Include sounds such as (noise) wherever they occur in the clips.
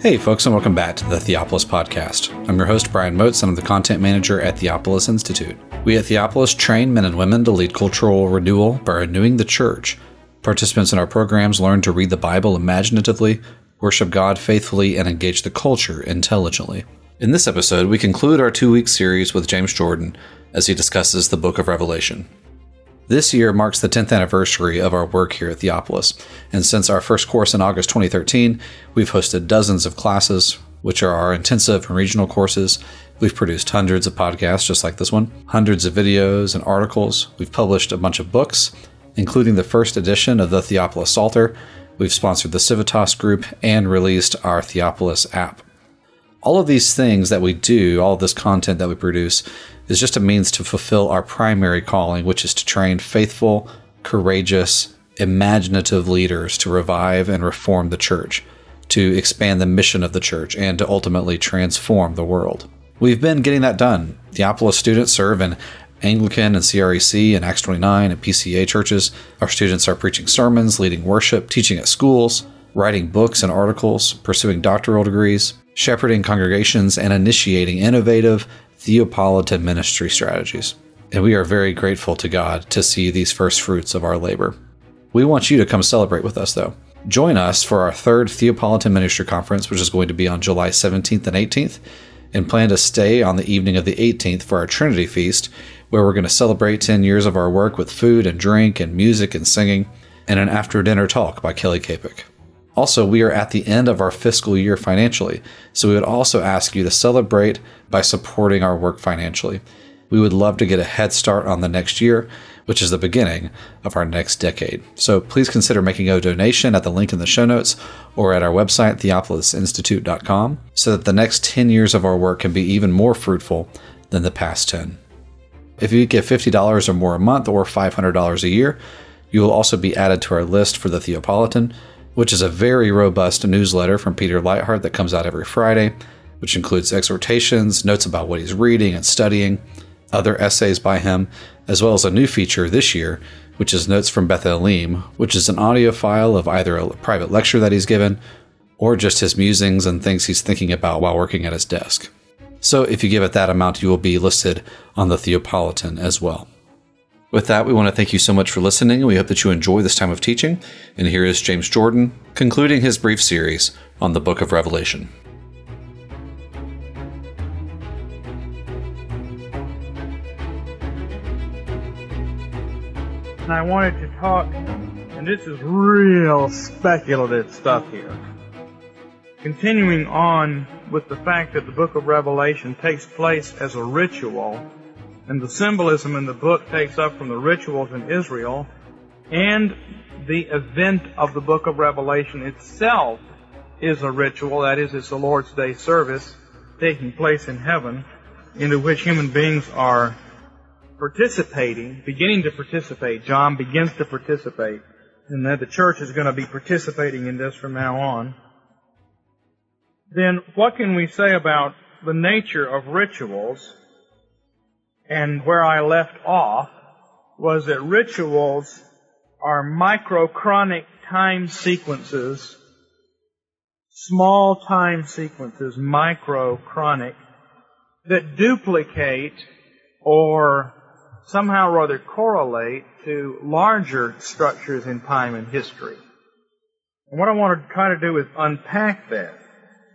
Hey, folks, and welcome back to the Theopolis Podcast. I'm your host, Brian Moats, and I'm the content manager at Theopolis Institute. We at Theopolis train men and women to lead cultural renewal by renewing the church. Participants in our programs learn to read the Bible imaginatively, worship God faithfully, and engage the culture intelligently. In this episode, we conclude our two week series with James Jordan as he discusses the book of Revelation. This year marks the 10th anniversary of our work here at Theopolis, and since our first course in August 2013, we've hosted dozens of classes, which are our intensive and regional courses. We've produced hundreds of podcasts just like this one, hundreds of videos and articles. We've published a bunch of books, including the first edition of the Theopolis Psalter. We've sponsored the Civitas group and released our Theopolis app. All of these things that we do, all of this content that we produce, is just a means to fulfill our primary calling, which is to train faithful, courageous, imaginative leaders to revive and reform the church, to expand the mission of the church, and to ultimately transform the world. We've been getting that done. Theopolis students serve in Anglican and CREC and Acts 29 and PCA churches. Our students are preaching sermons, leading worship, teaching at schools, writing books and articles, pursuing doctoral degrees, shepherding congregations, and initiating innovative, Theopolitan ministry strategies. And we are very grateful to God to see these first fruits of our labor. We want you to come celebrate with us, though. Join us for our third Theopolitan Ministry Conference, which is going to be on July 17th and 18th, and plan to stay on the evening of the 18th for our Trinity Feast, where we're going to celebrate 10 years of our work with food and drink and music and singing, and an after dinner talk by Kelly Kapic. Also, we are at the end of our fiscal year financially, so we would also ask you to celebrate by supporting our work financially. We would love to get a head start on the next year, which is the beginning of our next decade. So please consider making a donation at the link in the show notes or at our website, theopolisinstitute.com, so that the next 10 years of our work can be even more fruitful than the past 10. If you give $50 or more a month or $500 a year, you will also be added to our list for the Theopolitan, which is a very robust newsletter from Peter Leithart that comes out every Friday, which includes exhortations, notes about what he's reading and studying, other essays by him, as well as a new feature this year, which is Notes from Beth Elohim, which is an audio file of either a private lecture that he's given or just his musings and things he's thinking about while working at his desk. So if you give it that amount, you will be listed on the Theopolitan as well. With that, we want to thank you so much for listening. We hope that you enjoy this time of teaching. And here is James Jordan concluding his brief series on the book of Revelation. And I wanted to talk, and this is real speculative stuff here. Continuing on with the fact that the book of Revelation takes place as a ritual and the symbolism in the book takes up from the rituals in Israel and the event of the book of Revelation itself is a ritual, that is, it's the Lord's Day service taking place in heaven, into which human beings are participating, beginning to participate. John begins to participate, and that the church is going to be participating in this from now on. Then what can we say about the nature of rituals and where I left off was that rituals are microchronic time sequences, small time sequences, microchronic, that duplicate or somehow or other correlate to larger structures in time and history. And what I want to try to do is unpack that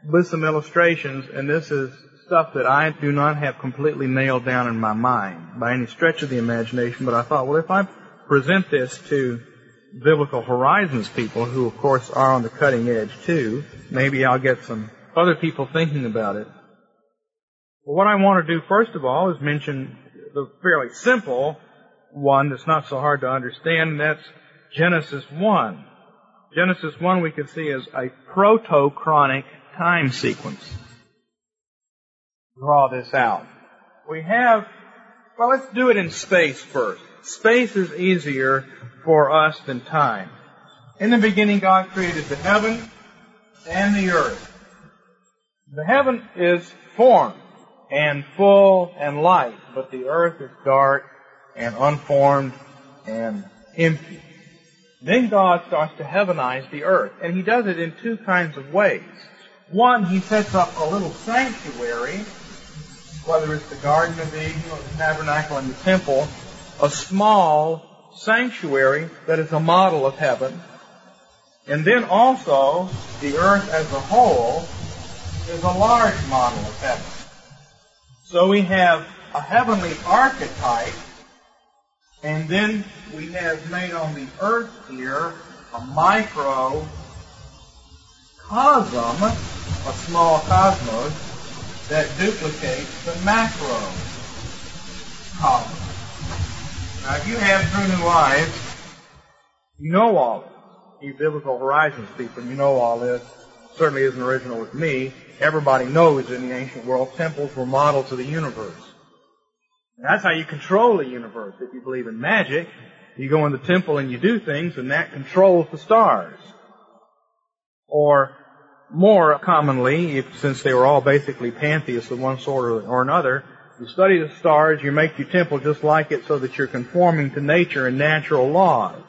with some illustrations, and this is stuff that I do not have completely nailed down in my mind by any stretch of the imagination, but I thought, well, if I present this to Biblical Horizons people, who of course are on the cutting edge too, maybe I'll get some other people thinking about it. Well, what I want to do first of all is mention the fairly simple one that's not so hard to understand, and that's Genesis 1. Genesis 1 we can see as a protochronic time sequence draw this out. We have, well, let's do it in space first. Space is easier for us than time. In the beginning, God created the heaven and the earth. The heaven is formed and full and light, but the earth is dark and unformed and empty. Then God starts to heavenize the earth, and He does it in two kinds of ways. one, he sets up a little sanctuary, whether it's the Garden of Eden or the tabernacle and the temple, a small sanctuary that is a model of heaven. And then also, the earth as a whole is a large model of heaven. So we have a heavenly archetype, and then we have made on the earth here a micro cosm, a small cosmos, that duplicates the macro cosmos. Now, if you have true new eyes, you know all this. You biblical horizons people, you know all this. Certainly isn't original with me. Everybody knows in the ancient world temples were models of the universe. And that's how you control the universe. If you believe in magic, you go in the temple and you do things, and that controls the stars. Or more commonly, if, since they were all basically pantheists of one sort or, or another, you study the stars, you make your temple just like it so that you're conforming to nature and natural laws.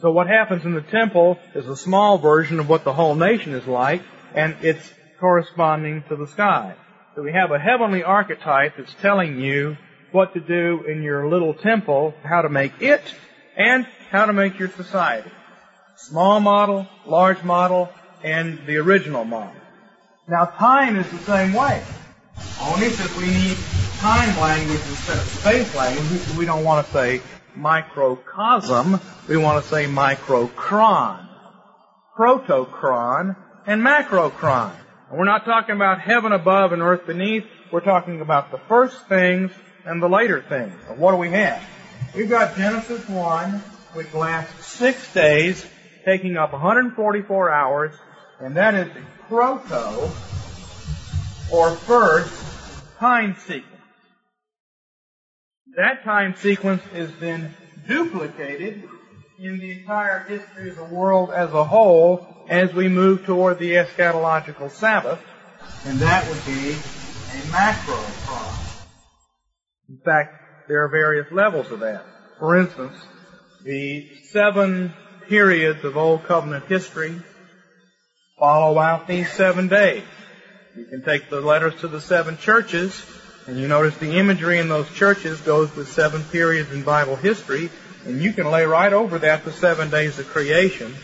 So what happens in the temple is a small version of what the whole nation is like, and it's corresponding to the sky. So we have a heavenly archetype that's telling you what to do in your little temple, how to make it, and how to make your society. Small model, large model, and the original model. Now time is the same way. Only since we need time language instead of space language, we don't want to say microcosm, we want to say microchron. Protochron and macrochron. And we're not talking about heaven above and earth beneath, we're talking about the first things and the later things. And what do we have? We've got Genesis 1, which lasts six days, taking up 144 hours, and that is the proto, or first, time sequence. That time sequence is then duplicated in the entire history of the world as a whole as we move toward the eschatological Sabbath, and that would be a macro process. In fact, there are various levels of that. For instance, the seven periods of Old Covenant history follow out these seven days. You can take the letters to the seven churches, and you notice the imagery in those churches goes with seven periods in Bible history, and you can lay right over that the seven days of creation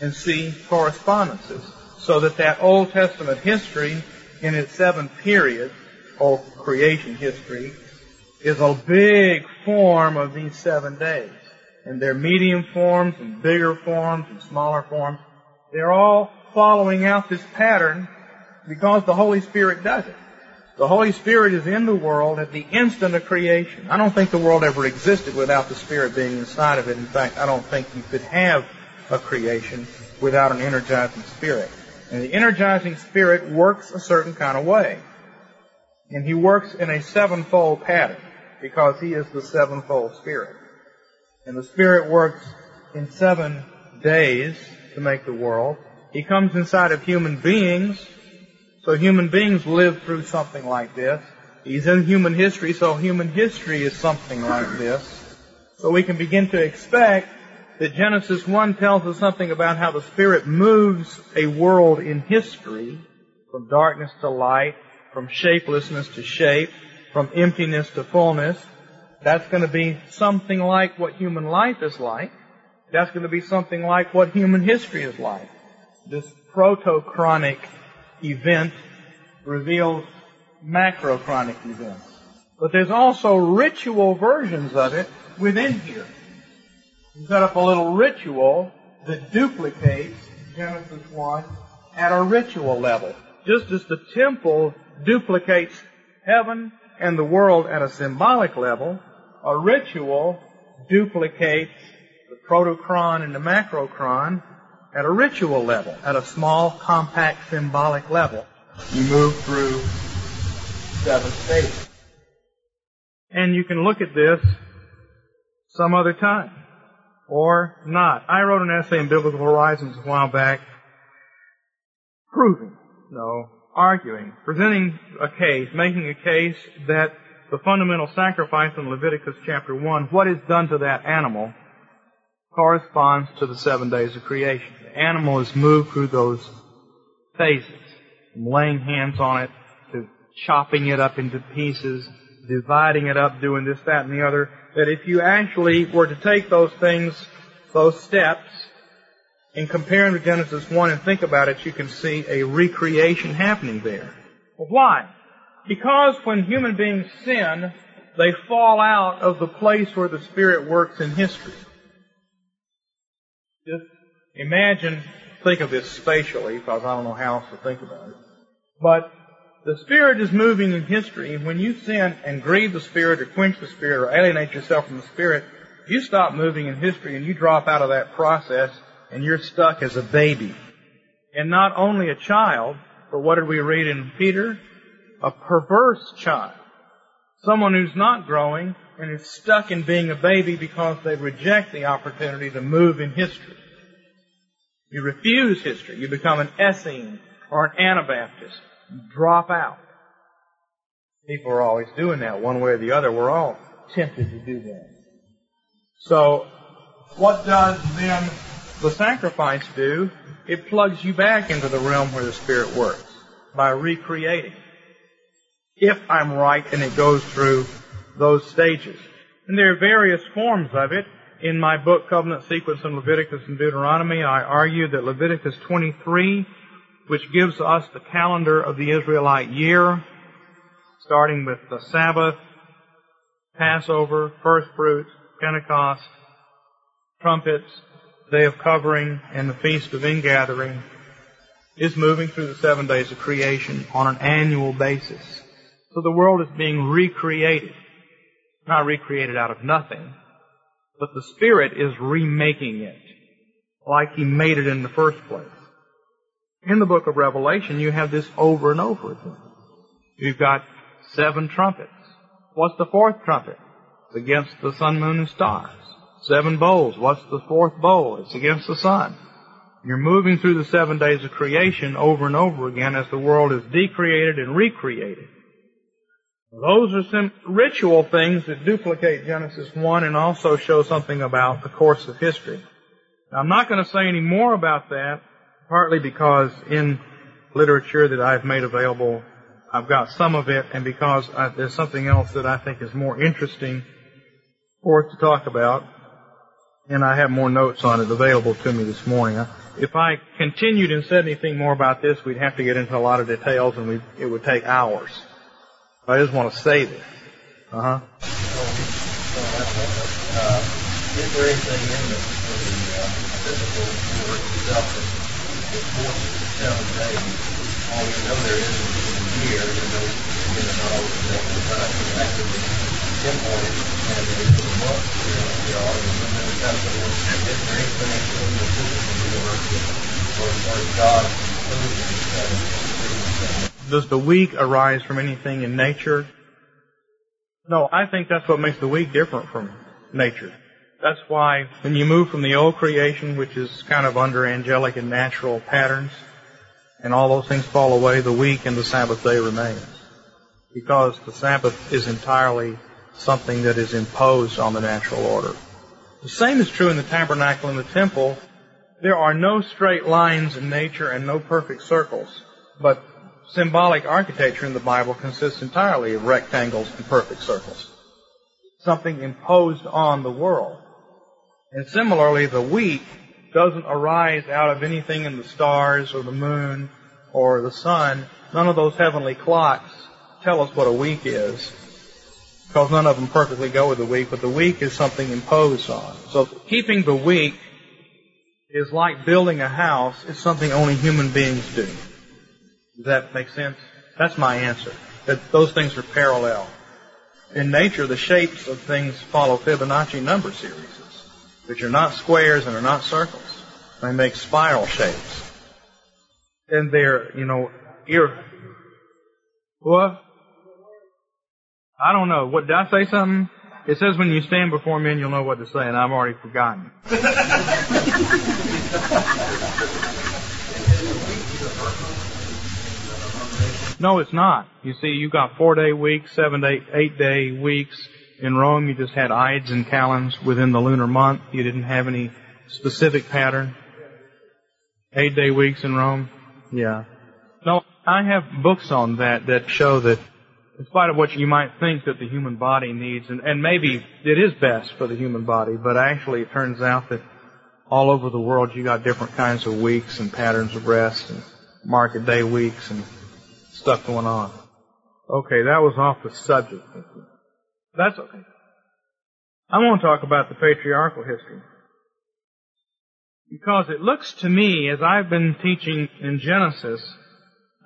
and see correspondences. So that that Old Testament history in its seven periods, Old creation history, is a big form of these seven days. And they're medium forms and bigger forms and smaller forms. They're all following out this pattern because the Holy Spirit does it. The Holy Spirit is in the world at the instant of creation. I don't think the world ever existed without the Spirit being inside of it. In fact, I don't think you could have a creation without an energizing Spirit. And the energizing Spirit works a certain kind of way. And He works in a sevenfold pattern because He is the sevenfold Spirit. And the Spirit works in seven days to make the world. He comes inside of human beings, so human beings live through something like this. He's in human history, so human history is something like this. So we can begin to expect that Genesis 1 tells us something about how the Spirit moves a world in history from darkness to light, from shapelessness to shape, from emptiness to fullness. That's going to be something like what human life is like. That's going to be something like what human history is like. This protochronic event reveals macrochronic events. But there's also ritual versions of it within here. We set up a little ritual that duplicates Genesis 1 at a ritual level. Just as the temple duplicates heaven and the world at a symbolic level, a ritual duplicates protochron and the macrochron at a ritual level, at a small, compact, symbolic level. You move through seven stages. And you can look at this some other time. Or not. I wrote an essay in Biblical Horizons a while back proving, no, arguing, presenting a case, making a case that the fundamental sacrifice in Leviticus chapter 1, what is done to that animal, corresponds to the seven days of creation. The animal is moved through those phases. From laying hands on it to chopping it up into pieces, dividing it up, doing this, that, and the other. That if you actually were to take those things, those steps, and compare them to Genesis 1 and think about it, you can see a recreation happening there. Well, why? Because when human beings sin, they fall out of the place where the Spirit works in history. Just imagine, think of this spatially, because I don't know how else to think about it. But the Spirit is moving in history, and when you sin and grieve the Spirit or quench the Spirit or alienate yourself from the Spirit, you stop moving in history and you drop out of that process and you're stuck as a baby. And not only a child, but what did we read in Peter? A perverse child. Someone who's not growing and is stuck in being a baby because they reject the opportunity to move in history. You refuse history. You become an Essene or an Anabaptist. You drop out. People are always doing that one way or the other. We're all tempted to do that. So, what does then the sacrifice do? It plugs you back into the realm where the Spirit works by recreating. If I'm right and it goes through those stages. And there are various forms of it. In my book, Covenant Sequence in Leviticus and Deuteronomy, I argue that Leviticus 23, which gives us the calendar of the Israelite year, starting with the Sabbath, Passover, first fruits, Pentecost, trumpets, Day of Covering, and the Feast of Ingathering, is moving through the seven days of creation on an annual basis. So the world is being recreated. Not recreated out of nothing, but the Spirit is remaking it like He made it in the first place. In the book of Revelation, you have this over and over again. You've got seven trumpets. What's the fourth trumpet? It's against the sun, moon, and stars. Seven bowls. What's the fourth bowl? It's against the sun. You're moving through the seven days of creation over and over again as the world is decreated and recreated. Those are some ritual things that duplicate Genesis 1 and also show something about the course of history. Now, I'm not going to say any more about that, partly because in literature that I've made available, I've got some of it, and because I, there's something else that I think is more interesting for us to talk about, and I have more notes on it available to me this morning. If I continued and said anything more about this, we'd have to get into a lot of details, and it would take hours. I just want to say this. Uh huh. Is there anything in the, the physical work itself that forces the seven days? All we know there is in a year, even though know, not always the same time, it's actively imported, and there's a month, you know, you know, and then it's kind is there anything in the physical work or, or God does the week arise from anything in nature? No, I think that's what makes the week different from nature. That's why when you move from the old creation, which is kind of under angelic and natural patterns, and all those things fall away, the week and the Sabbath day remains. Because the Sabbath is entirely something that is imposed on the natural order. The same is true in the tabernacle and the temple. There are no straight lines in nature and no perfect circles, but symbolic architecture in the Bible consists entirely of rectangles and perfect circles. Something imposed on the world. And similarly, the week doesn't arise out of anything in the stars or the moon or the sun. None of those heavenly clocks tell us what a week is. Because none of them perfectly go with the week, but the week is something imposed on. So keeping the week is like building a house. It's something only human beings do. Does that make sense? That's my answer. That those things are parallel. In nature, the shapes of things follow Fibonacci number series, which are not squares and are not circles. They make spiral shapes. And they're, you know, ir- what? I don't know. What did I say something? It says when you stand before men, you'll know what to say, and I've already forgotten. (laughs) No, it's not. You see, you got four day weeks, seven day, eight day weeks. In Rome, you just had Ides and Calends within the lunar month. You didn't have any specific pattern. Eight day weeks in Rome. Yeah. No, I have books on that that show that in spite of what you might think that the human body needs, and, and maybe it is best for the human body, but actually it turns out that all over the world you got different kinds of weeks and patterns of rest and market day weeks and stuff going on. Okay, that was off the subject. That's okay. I want to talk about the patriarchal history. Because it looks to me, as I've been teaching in Genesis,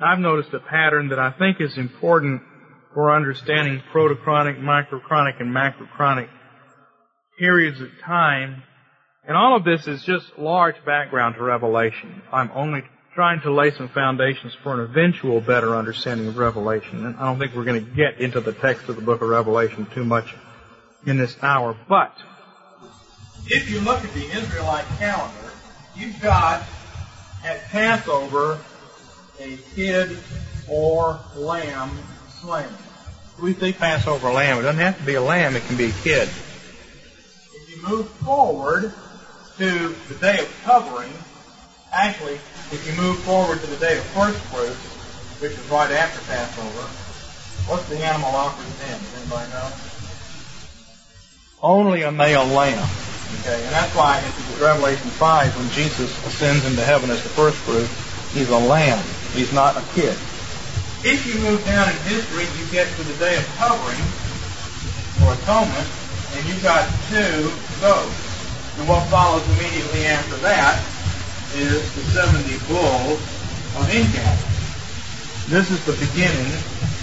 I've noticed a pattern that I think is important for understanding protochronic, microchronic, and macrochronic periods of time. And all of this is just large background to Revelation. I'm only trying to lay some foundations for an eventual better understanding of Revelation. And I don't think we're going to get into the text of the book of Revelation too much in this hour. But if you look at the Israelite calendar, you've got at Passover a kid or lamb slain. We say Passover lamb. It doesn't have to be a lamb. It can be a kid. If you move forward to the day of covering, actually, if you move forward to the day of first fruits, which is right after Passover, what's the animal offered then? Does anybody know? Only a male lamb. Okay, and that's why in Revelation 5, when Jesus ascends into heaven as the first fruit, he's a lamb. He's not a kid. If you move down in history, you get to the day of covering or atonement, and you've got two goats. And what follows immediately after that is the 70 bulls of Ingathering. This is the beginning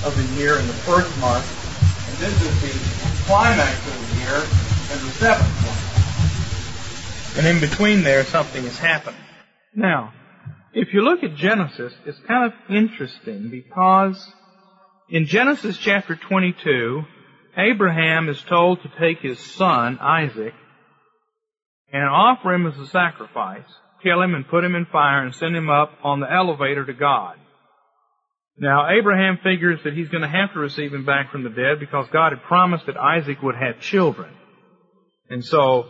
of the year in the first month, and this is the climax of the year in the seventh month. And in between there, something is happening. Now, if you look at Genesis, it's kind of interesting because in Genesis chapter 22, Abraham is told to take his son, Isaac, and offer him as a sacrifice, kill him and put him in fire and send him up on the elevator to God. Now, Abraham figures that he's going to have to receive him back from the dead because God had promised that Isaac would have children. And so,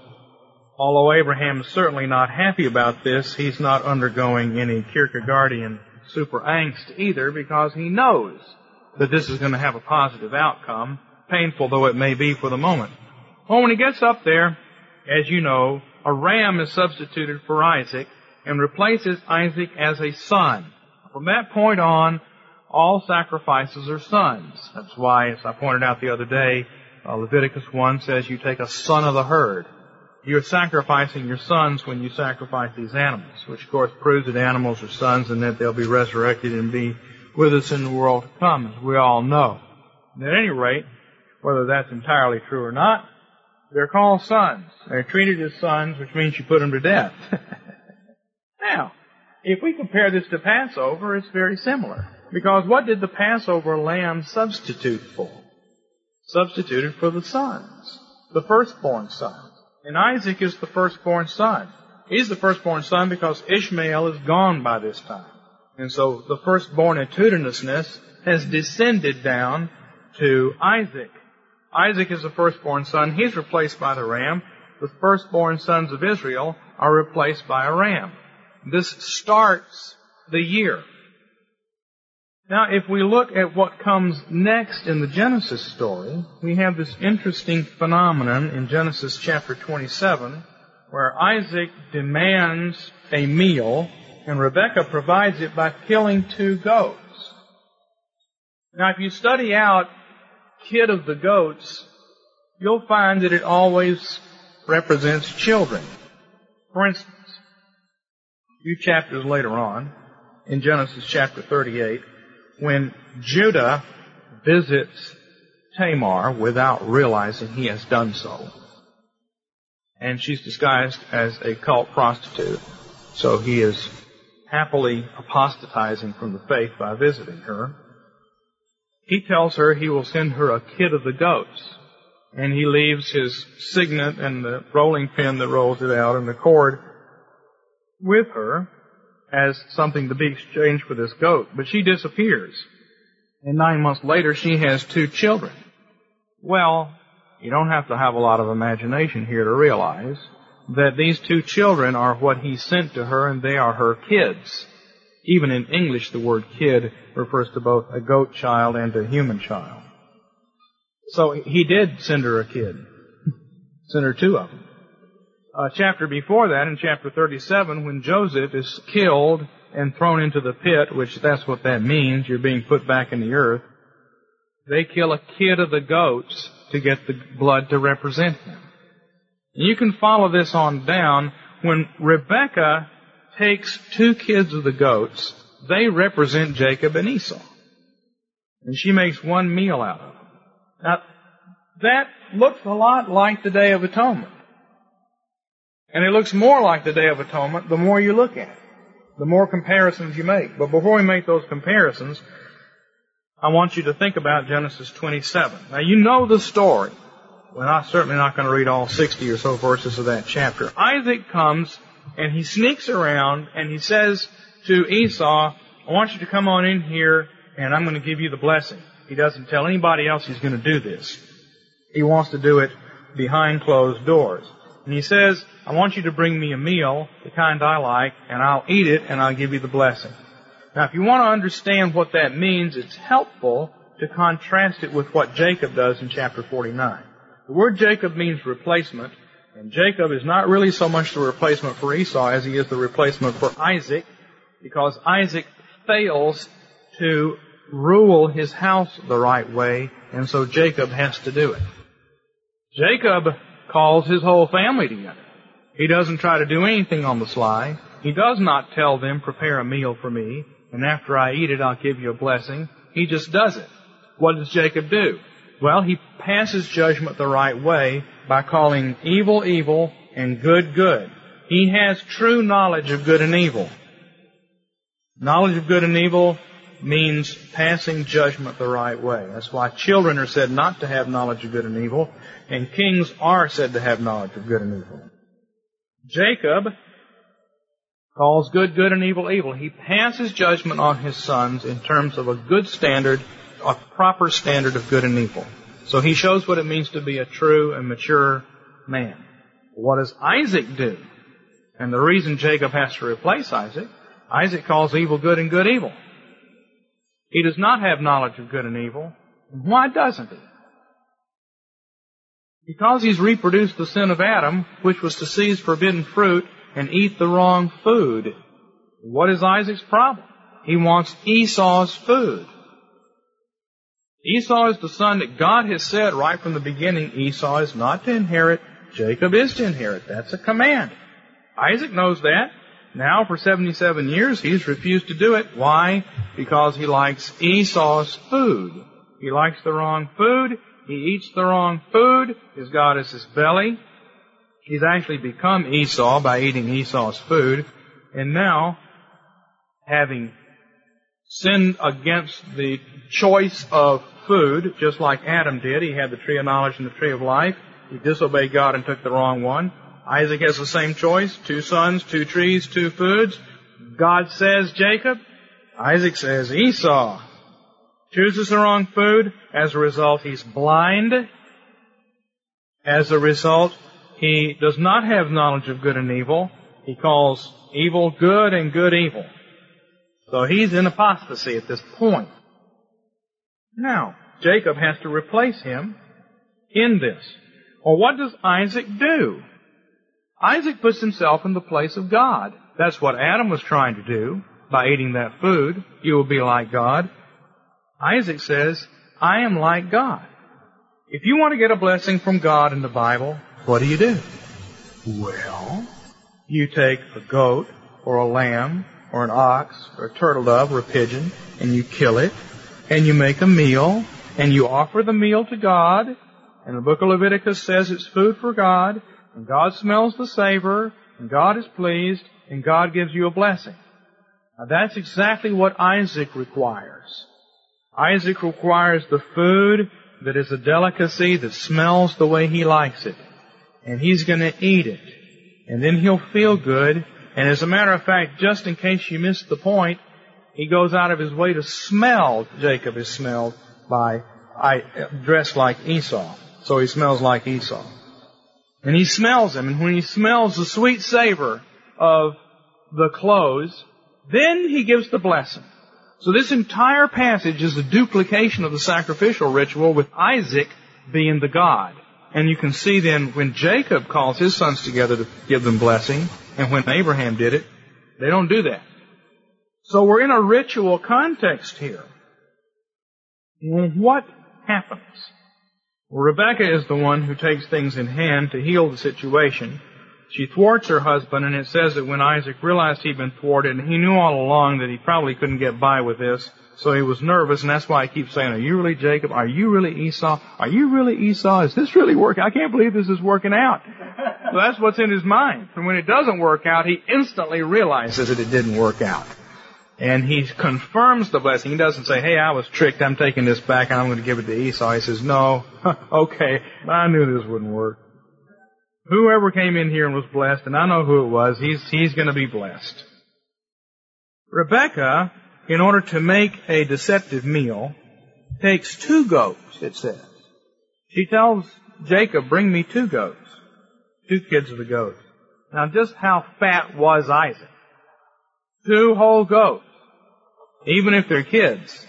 although Abraham is certainly not happy about this, he's not undergoing any Kierkegaardian super angst either because he knows that this is going to have a positive outcome, painful though it may be for the moment. Well, when he gets up there, as you know, a ram is substituted for Isaac and replaces Isaac as a son. From that point on, all sacrifices are sons. That's why, as I pointed out the other day, uh, Leviticus 1 says you take a son of the herd. You're sacrificing your sons when you sacrifice these animals, which of course proves that animals are sons and that they'll be resurrected and be with us in the world to come, as we all know. And at any rate, whether that's entirely true or not, they're called sons. They're treated as sons, which means you put them to death. (laughs) now, if we compare this to Passover, it's very similar. Because what did the Passover lamb substitute for? Substituted for the sons, the firstborn sons. And Isaac is the firstborn son. He's the firstborn son because Ishmael is gone by this time. And so the firstborn firstbornitudinousness has descended down to Isaac. Isaac is the firstborn son. He's replaced by the ram. The firstborn sons of Israel are replaced by a ram. This starts the year. Now, if we look at what comes next in the Genesis story, we have this interesting phenomenon in Genesis chapter 27 where Isaac demands a meal and Rebekah provides it by killing two goats. Now, if you study out kid of the goats, you'll find that it always represents children. For instance, a few chapters later on, in Genesis chapter 38, when Judah visits Tamar without realizing he has done so, and she's disguised as a cult prostitute, so he is happily apostatizing from the faith by visiting her. He tells her he will send her a kid of the goats, and he leaves his signet and the rolling pin that rolls it out and the cord with her, as something to be exchanged for this goat. But she disappears. And nine months later, she has two children. Well, you don't have to have a lot of imagination here to realize that these two children are what he sent to her and they are her kids. Even in English, the word kid refers to both a goat child and a human child. So he did send her a kid. send her two of them. A chapter before that, in chapter 37, when Joseph is killed and thrown into the pit, which that's what that means, you're being put back in the earth, they kill a kid of the goats to get the blood to represent him. You can follow this on down. When Rebecca takes two kids of the goats, they represent Jacob and Esau. And she makes one meal out of them. Now, that looks a lot like the Day of Atonement. And it looks more like the Day of Atonement the more you look at it, the more comparisons you make. But before we make those comparisons, I want you to think about Genesis 27. Now you know the story. We're not certainly not going to read all 60 or so verses of that chapter. Isaac comes and he sneaks around and he says to Esau, I want you to come on in here and I'm going to give you the blessing. He doesn't tell anybody else he's going to do this. He wants to do it behind closed doors. And he says, I want you to bring me a meal, the kind I like, and I'll eat it and I'll give you the blessing. Now, if you want to understand what that means, it's helpful to contrast it with what Jacob does in chapter 49. The word Jacob means replacement, and Jacob is not really so much the replacement for Esau as he is the replacement for Isaac, because Isaac fails to rule his house the right way, and so Jacob has to do it. Jacob calls his whole family together. He doesn't try to do anything on the sly. He does not tell them, prepare a meal for me and after I eat it, I'll give you a blessing. He just does it. What does Jacob do? Well, he passes judgment the right way by calling evil evil and good good. He has true knowledge of good and evil. Knowledge of good and evil means passing judgment the right way. That's why children are said not to have knowledge of good and evil, and kings are said to have knowledge of good and evil. Jacob calls good good and evil evil. He passes judgment on his sons in terms of a good standard, a proper standard of good and evil. So he shows what it means to be a true and mature man. What does Isaac do? And the reason Jacob has to replace Isaac, Isaac calls evil good and good evil. He does not have knowledge of good and evil. Why doesn't he? Because he's reproduced the sin of Adam, which was to seize forbidden fruit and eat the wrong food. What is Isaac's problem? He wants Esau's food. Esau is the son that God has said right from the beginning Esau is not to inherit, Jacob is to inherit. That's a command. Isaac knows that. Now for 77 years he's refused to do it. Why? Because he likes Esau's food. He likes the wrong food. He eats the wrong food. His God is his belly. He's actually become Esau by eating Esau's food, and now, having sinned against the choice of food, just like Adam did, he had the tree of knowledge and the tree of life. He disobeyed God and took the wrong one. Isaac has the same choice, two sons, two trees, two foods. God says Jacob, Isaac says Esau. Chooses the wrong food. As a result, he's blind. As a result, he does not have knowledge of good and evil. He calls evil good and good evil. So he's in apostasy at this point. Now, Jacob has to replace him in this. Well, what does Isaac do? Isaac puts himself in the place of God. That's what Adam was trying to do by eating that food. You will be like God. Isaac says, I am like God. If you want to get a blessing from God in the Bible, what do you do? Well, you take a goat or a lamb or an ox or a turtle dove or a pigeon and you kill it and you make a meal and you offer the meal to God and the book of Leviticus says it's food for God and God smells the savor and God is pleased and God gives you a blessing. Now that's exactly what Isaac requires. Isaac requires the food that is a delicacy that smells the way he likes it and he's to eat it. And then he'll feel good. And as a matter of fact, just in case you missed the point, he goes out of his way to smell, Jacob is smelled by, I, dressed like Esau. So he smells like Esau. And he smells him, and when he smells the sweet savor of the clothes, Then he gives the blessing. So this entire passage is a duplication of the sacrificial ritual with Isaac being the God. And you can see then when Jacob calls his sons together to give them blessing, and when Abraham did it, they don't do that. So we're in a ritual context here. What happens? Well, Rebecca is the one who takes things in hand to heal the situation. She thwarts her husband, and it says that when Isaac realized he'd been thwarted, and he knew all along that he probably couldn't get by with this, so he was nervous, and that's why I keep saying, are you really Jacob? Are you really Esau? Are you really Esau? Is this really working? I can't believe this is working out. So that's what's in his mind. And when it doesn't work out, he instantly realizes that it didn't work out. And he confirms the blessing. He doesn't say, hey, I was tricked, I'm taking this back, and I'm going to give it to Esau. He says, no, (laughs) okay, I knew this wouldn't work. Whoever came in here and was blessed, and I know who it was, he's, he's going to be blessed. Rebecca, in order to make a deceptive meal, takes two goats, it says. She tells Jacob, bring me two goats. Two kids of the goats. Now just how fat was Isaac? Two whole goats even if they're kids.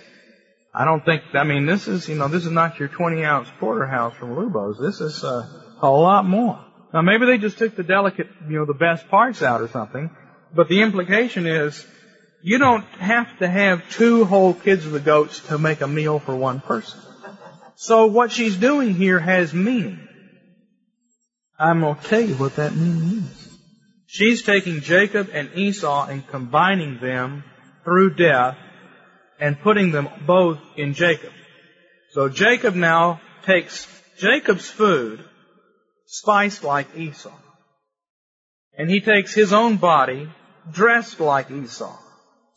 I don't think, I mean, this is, you know, this is not your 20 ounce porterhouse from Lubo's. This is uh, a lot more. Now maybe they just took the delicate, you know, the best parts out or something, but the implication is you don't have to have two whole kids of the goats to make a meal for one person. So what she's doing here has meaning. I'm going to tell you what that meaning is. She's taking Jacob and Esau and combining them through death and putting them both in Jacob. So Jacob now takes Jacob's food, spiced like Esau. And he takes his own body, dressed like Esau.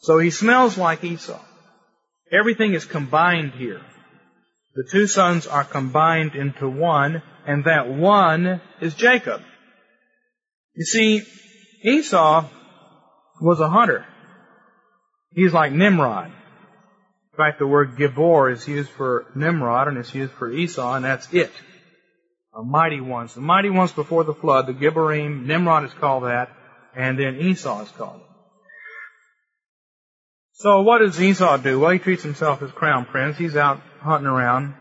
So he smells like Esau. Everything is combined here. The two sons are combined into one, and that one is Jacob. You see, Esau was a hunter. He's like Nimrod. In fact, the word Gibor is used for Nimrod and it's used for Esau, and that's it. A mighty ones. The mighty ones before the flood, the Gibborim, Nimrod is called that, and then Esau is called it. So what does Esau do? Well, he treats himself as crown prince. He's out hunting around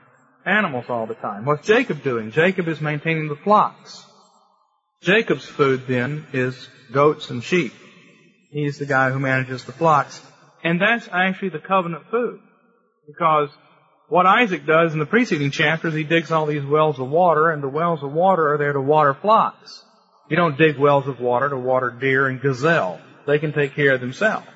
animals all the time. What's Jacob doing? Jacob is maintaining the flocks. Jacob's food then is goats and sheep. He's the guy who manages the flocks. And that's actually the covenant food. Because what Isaac does in the preceding chapters, he digs all these wells of water, and the wells of water are there to water flocks. You don't dig wells of water to water deer and gazelle. They can take care of themselves.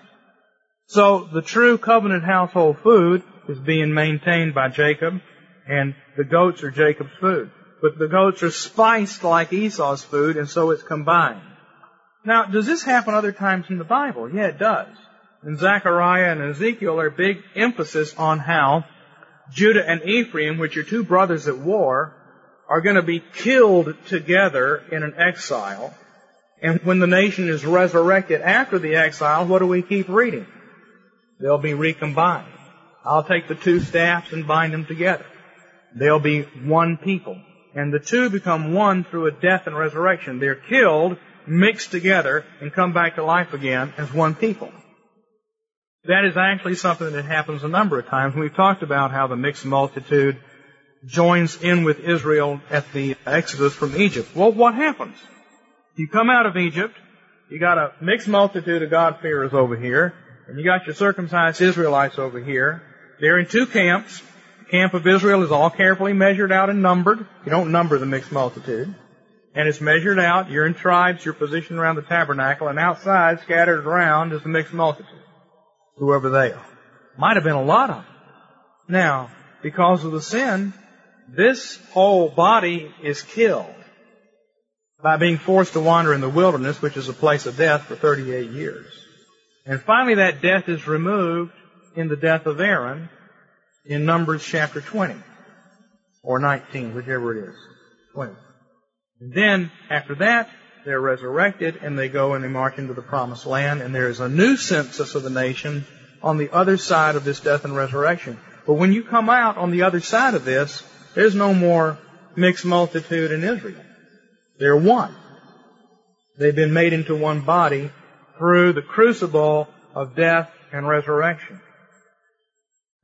So the true covenant household food is being maintained by Jacob, and the goats are Jacob's food. But the goats are spiced like Esau's food, and so it's combined. Now, does this happen other times in the Bible? Yeah, it does in Zechariah and Ezekiel are big emphasis on how Judah and Ephraim, which are two brothers at war, are going to be killed together in an exile. And when the nation is resurrected after the exile, what do we keep reading? They'll be recombined. I'll take the two staffs and bind them together. They'll be one people. And the two become one through a death and resurrection. They're killed, mixed together, and come back to life again as one people. That is actually something that happens a number of times. We've talked about how the mixed multitude joins in with Israel at the exodus from Egypt. Well, what happens? You come out of Egypt, you got a mixed multitude of God-fearers over here, and you got your circumcised Israelites over here. They're in two camps. The camp of Israel is all carefully measured out and numbered. You don't number the mixed multitude. And it's measured out. You're in tribes. You're positioned around the tabernacle. And outside, scattered around, is the mixed multitude whoever they are. Might have been a lot of them. Now, because of the sin, this whole body is killed by being forced to wander in the wilderness, which is a place of death for 38 years. And finally that death is removed in the death of Aaron in Numbers chapter 20. Or 19, whichever it is. 20. And then, after that, they're resurrected and they go and they march into the promised land and there is a new census of the nation on the other side of this death and resurrection. But when you come out on the other side of this, there's no more mixed multitude in Israel. They're one. They've been made into one body through the crucible of death and resurrection.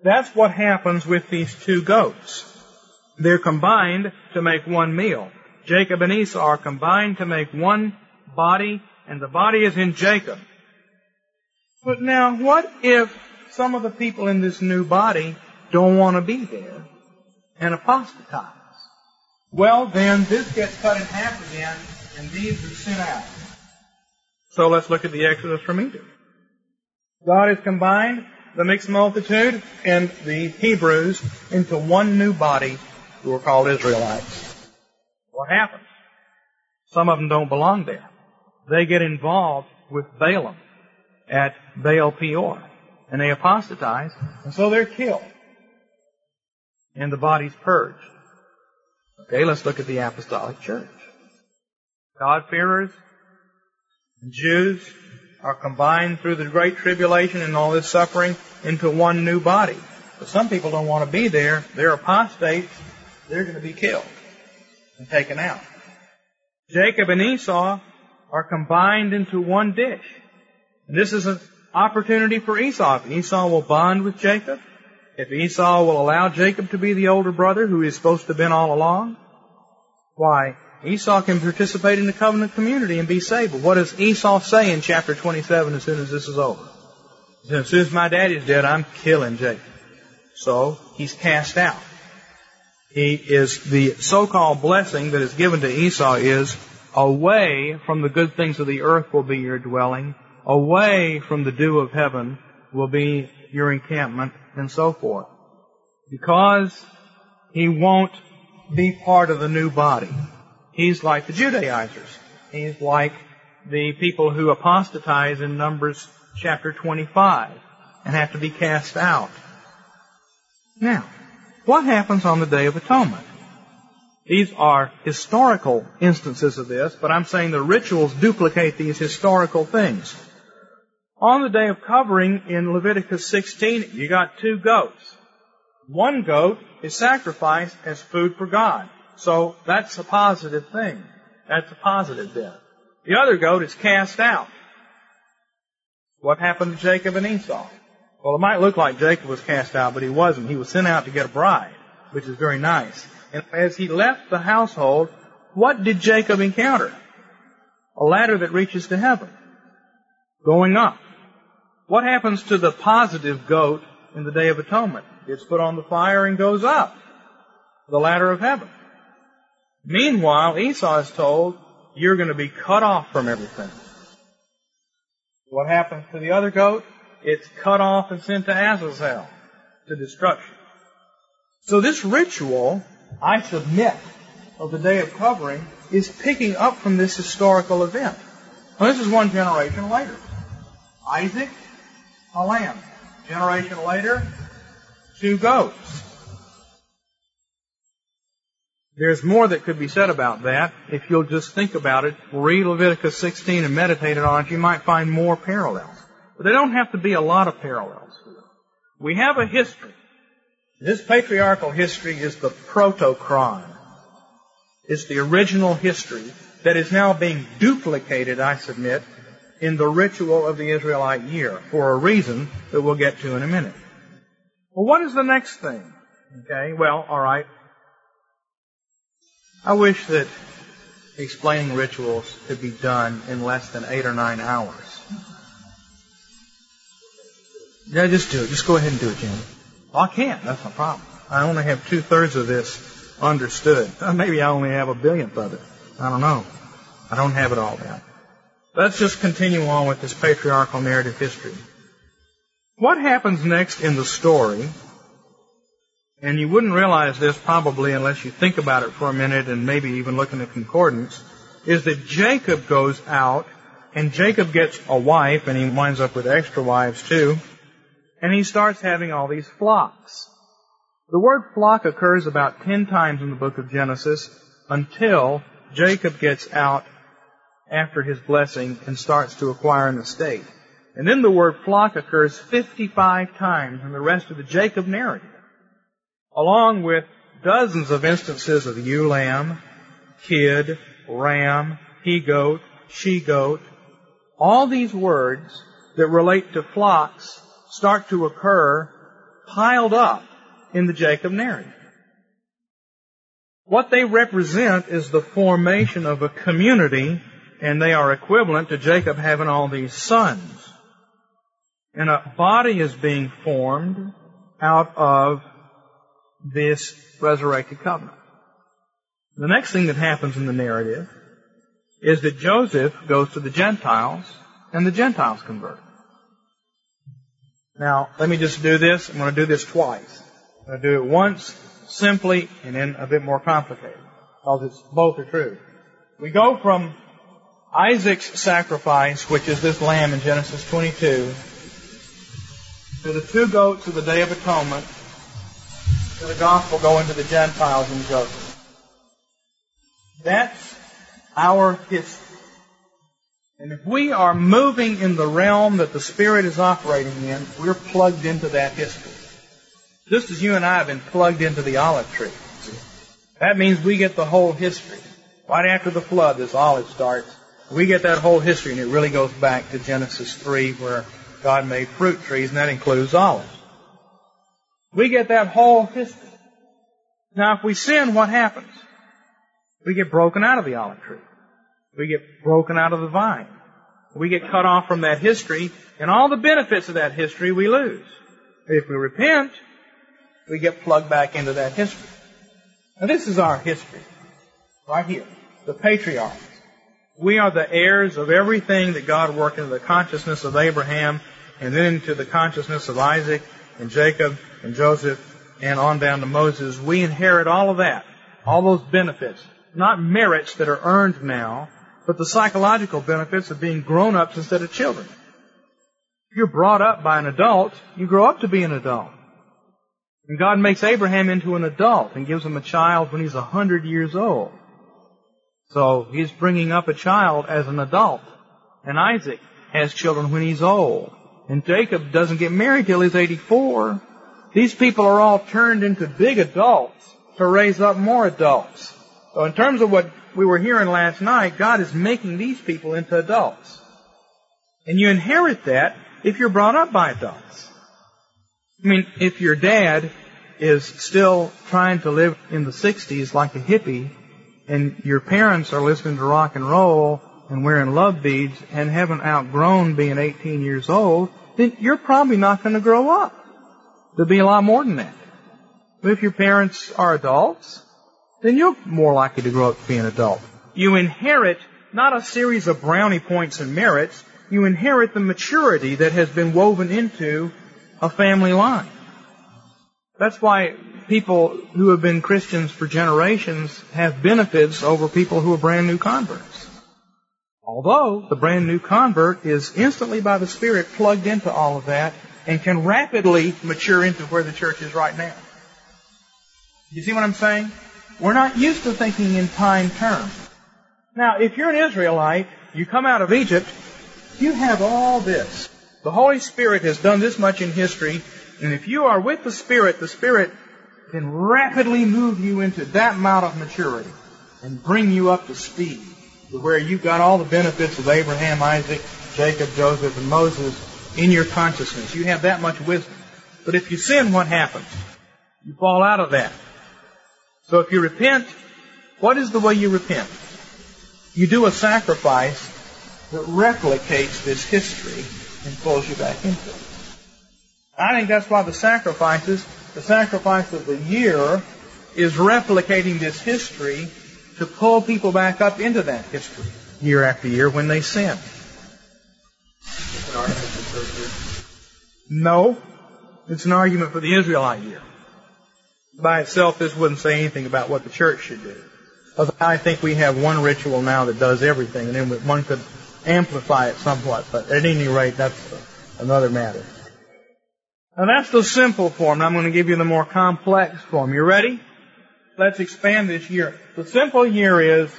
That's what happens with these two goats. They're combined to make one meal. Jacob and Esau are combined to make one body, and the body is in Jacob. But now, what if some of the people in this new body don't want to be there and apostatize? Well, then this gets cut in half again, and these are sent out. So let's look at the Exodus from Egypt. God has combined the mixed multitude and the Hebrews into one new body who are called Israelites. What happens? Some of them don't belong there. They get involved with Balaam at Baal Peor. And they apostatize, and so they're killed. And the body's purged. Okay, let's look at the apostolic church. God-fearers, Jews are combined through the great tribulation and all this suffering into one new body. But some people don't want to be there. They're apostates. They're going to be killed and taken out. Jacob and Esau are combined into one dish. And this is an opportunity for Esau. If Esau will bond with Jacob, if Esau will allow Jacob to be the older brother who he's supposed to have been all along, why, Esau can participate in the covenant community and be saved. But what does Esau say in chapter 27 as soon as this is over? As soon as my daddy's dead, I'm killing Jacob. So, he's cast out. He is, the so-called blessing that is given to Esau is, away from the good things of the earth will be your dwelling, away from the dew of heaven will be your encampment, and so forth. Because he won't be part of the new body. He's like the Judaizers. He's like the people who apostatize in Numbers chapter 25 and have to be cast out. Now, what happens on the Day of Atonement? These are historical instances of this, but I'm saying the rituals duplicate these historical things. On the Day of Covering in Leviticus 16, you got two goats. One goat is sacrificed as food for God. So that's a positive thing. That's a positive death. The other goat is cast out. What happened to Jacob and Esau? Well, it might look like Jacob was cast out, but he wasn't. He was sent out to get a bride, which is very nice. And as he left the household, what did Jacob encounter? A ladder that reaches to heaven. Going up. What happens to the positive goat in the Day of Atonement? It's put on the fire and goes up. The ladder of heaven. Meanwhile, Esau is told, you're going to be cut off from everything. What happens to the other goat? It's cut off and sent to Azazel, to destruction. So this ritual, I submit, of the Day of Covering, is picking up from this historical event. Well, this is one generation later. Isaac, a lamb. Generation later, two goats. There's more that could be said about that. If you'll just think about it, read Leviticus 16 and meditate on it, you might find more parallels. But there don't have to be a lot of parallels. We have a history. This patriarchal history is the proto-chron. It's the original history that is now being duplicated, I submit, in the ritual of the Israelite year for a reason that we'll get to in a minute. Well, what is the next thing? Okay, well, alright. I wish that explaining rituals could be done in less than eight or nine hours. Yeah, just do it. Just go ahead and do it, Jim. Well, I can't. That's my problem. I only have two thirds of this understood. (laughs) Maybe I only have a billionth of it. I don't know. I don't have it all down. Let's just continue on with this patriarchal narrative history. What happens next in the story and you wouldn't realize this probably unless you think about it for a minute and maybe even look in the concordance, is that Jacob goes out and Jacob gets a wife and he winds up with extra wives too, and he starts having all these flocks. The word flock occurs about ten times in the book of Genesis until Jacob gets out after his blessing and starts to acquire an estate. And then the word flock occurs 55 times in the rest of the Jacob narrative along with dozens of instances of ewe lamb, kid, ram, he goat, she goat. All these words that relate to flocks start to occur piled up in the Jacob narrative. What they represent is the formation of a community, and they are equivalent to Jacob having all these sons. And a body is being formed out of this resurrected covenant. The next thing that happens in the narrative is that Joseph goes to the Gentiles and the Gentiles convert. Now, let me just do this. I'm going to do this twice. I'm going to do it once simply and then a bit more complicated because it's both are true. We go from Isaac's sacrifice, which is this lamb in Genesis 22, to the two goats of the Day of Atonement, to the gospel going to the Gentiles and Joseph. That's our history. And if we are moving in the realm that the Spirit is operating in, we're plugged into that history. Just as you and I have been plugged into the olive tree. That means we get the whole history. Right after the flood, this olive starts. We get that whole history, and it really goes back to Genesis 3, where God made fruit trees, and that includes olives. We get that whole history. Now, if we sin, what happens? We get broken out of the olive tree. We get broken out of the vine. We get cut off from that history, and all the benefits of that history we lose. If we repent, we get plugged back into that history. Now this is our history. Right here. The patriarchs. We are the heirs of everything that God worked into the consciousness of Abraham and then into the consciousness of Isaac and Jacob and Joseph and on down to Moses. We inherit all of that. All those benefits. Not merits that are earned now, but the psychological benefits of being grown ups instead of children. If you're brought up by an adult, you grow up to be an adult. And God makes Abraham into an adult and gives him a child when he's a hundred years old. So he's bringing up a child as an adult. And Isaac has children when he's old. And Jacob doesn't get married till he's 84. These people are all turned into big adults to raise up more adults. So in terms of what we were hearing last night, God is making these people into adults. And you inherit that if you're brought up by adults. I mean, if your dad is still trying to live in the 60s like a hippie, and your parents are listening to rock and roll and wearing love beads and haven't outgrown being 18 years old, then you're probably not going to grow up. There'll be a lot more than that. But if your parents are adults, then you're more likely to grow up to be an adult. You inherit not a series of brownie points and merits, you inherit the maturity that has been woven into a family line. That's why people who have been Christians for generations have benefits over people who are brand new converts. Although the brand new convert is instantly by the Spirit plugged into all of that and can rapidly mature into where the church is right now. You see what I'm saying? We're not used to thinking in time terms. Now, if you're an Israelite, you come out of Egypt, you have all this. The Holy Spirit has done this much in history, and if you are with the Spirit, the Spirit can rapidly move you into that amount of maturity and bring you up to speed to where you've got all the benefits of Abraham, Isaac, Jacob, Joseph, and Moses in your consciousness. You have that much wisdom. But if you sin, what happens? You fall out of that. So if you repent, what is the way you repent? You do a sacrifice that replicates this history and pulls you back into it. I think that's why the sacrifices, the sacrifice of the year, is replicating this history to pull people back up into that history year after year when they sin. No, it's an argument for the Israelite year. By itself, this wouldn't say anything about what the church should do. Because I think we have one ritual now that does everything, and then one could amplify it somewhat, but at any rate, that's another matter. Now that's the simple form. I'm going to give you the more complex form. You ready? Let's expand this year. The simple year is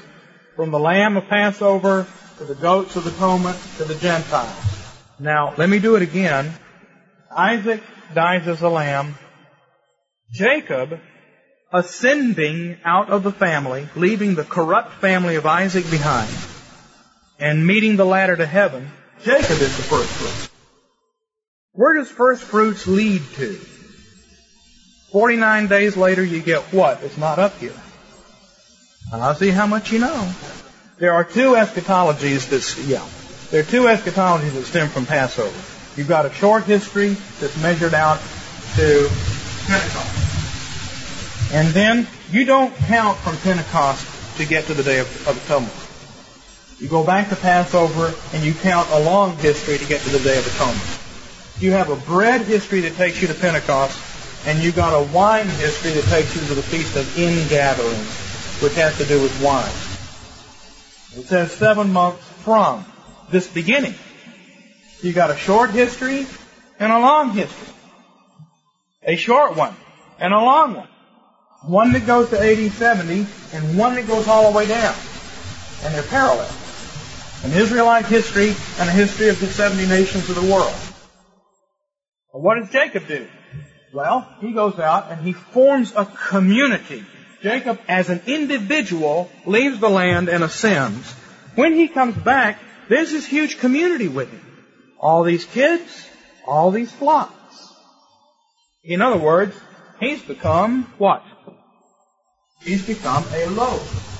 from the lamb of Passover to the goats of the atonement to the Gentiles. Now, let me do it again. Isaac dies as a lamb. Jacob ascending out of the family, leaving the corrupt family of Isaac behind, and meeting the ladder to heaven, Jacob is the first fruit. Where does first fruits lead to? 49 days later, you get what? It's not up here. I'll see how much you know. There are two eschatologies that, yeah, there are two eschatologies that stem from Passover. You've got a short history that's measured out to Pentecost. And then you don't count from Pentecost to get to the Day of, of Atonement. You go back to Passover and you count a long history to get to the Day of Atonement. You have a bread history that takes you to Pentecost, and you've got a wine history that takes you to the Feast of Ingathering, which has to do with wine. It says seven months from this beginning. You got a short history and a long history. A short one and a long one. One that goes to AD 70 and one that goes all the way down. And they're parallel. An Israelite history and a history of the 70 nations of the world. What does Jacob do? Well, he goes out and he forms a community. Jacob, as an individual, leaves the land and ascends. When he comes back, there's this huge community with him. All these kids, all these flocks. In other words, he's become what? He's become a loaf.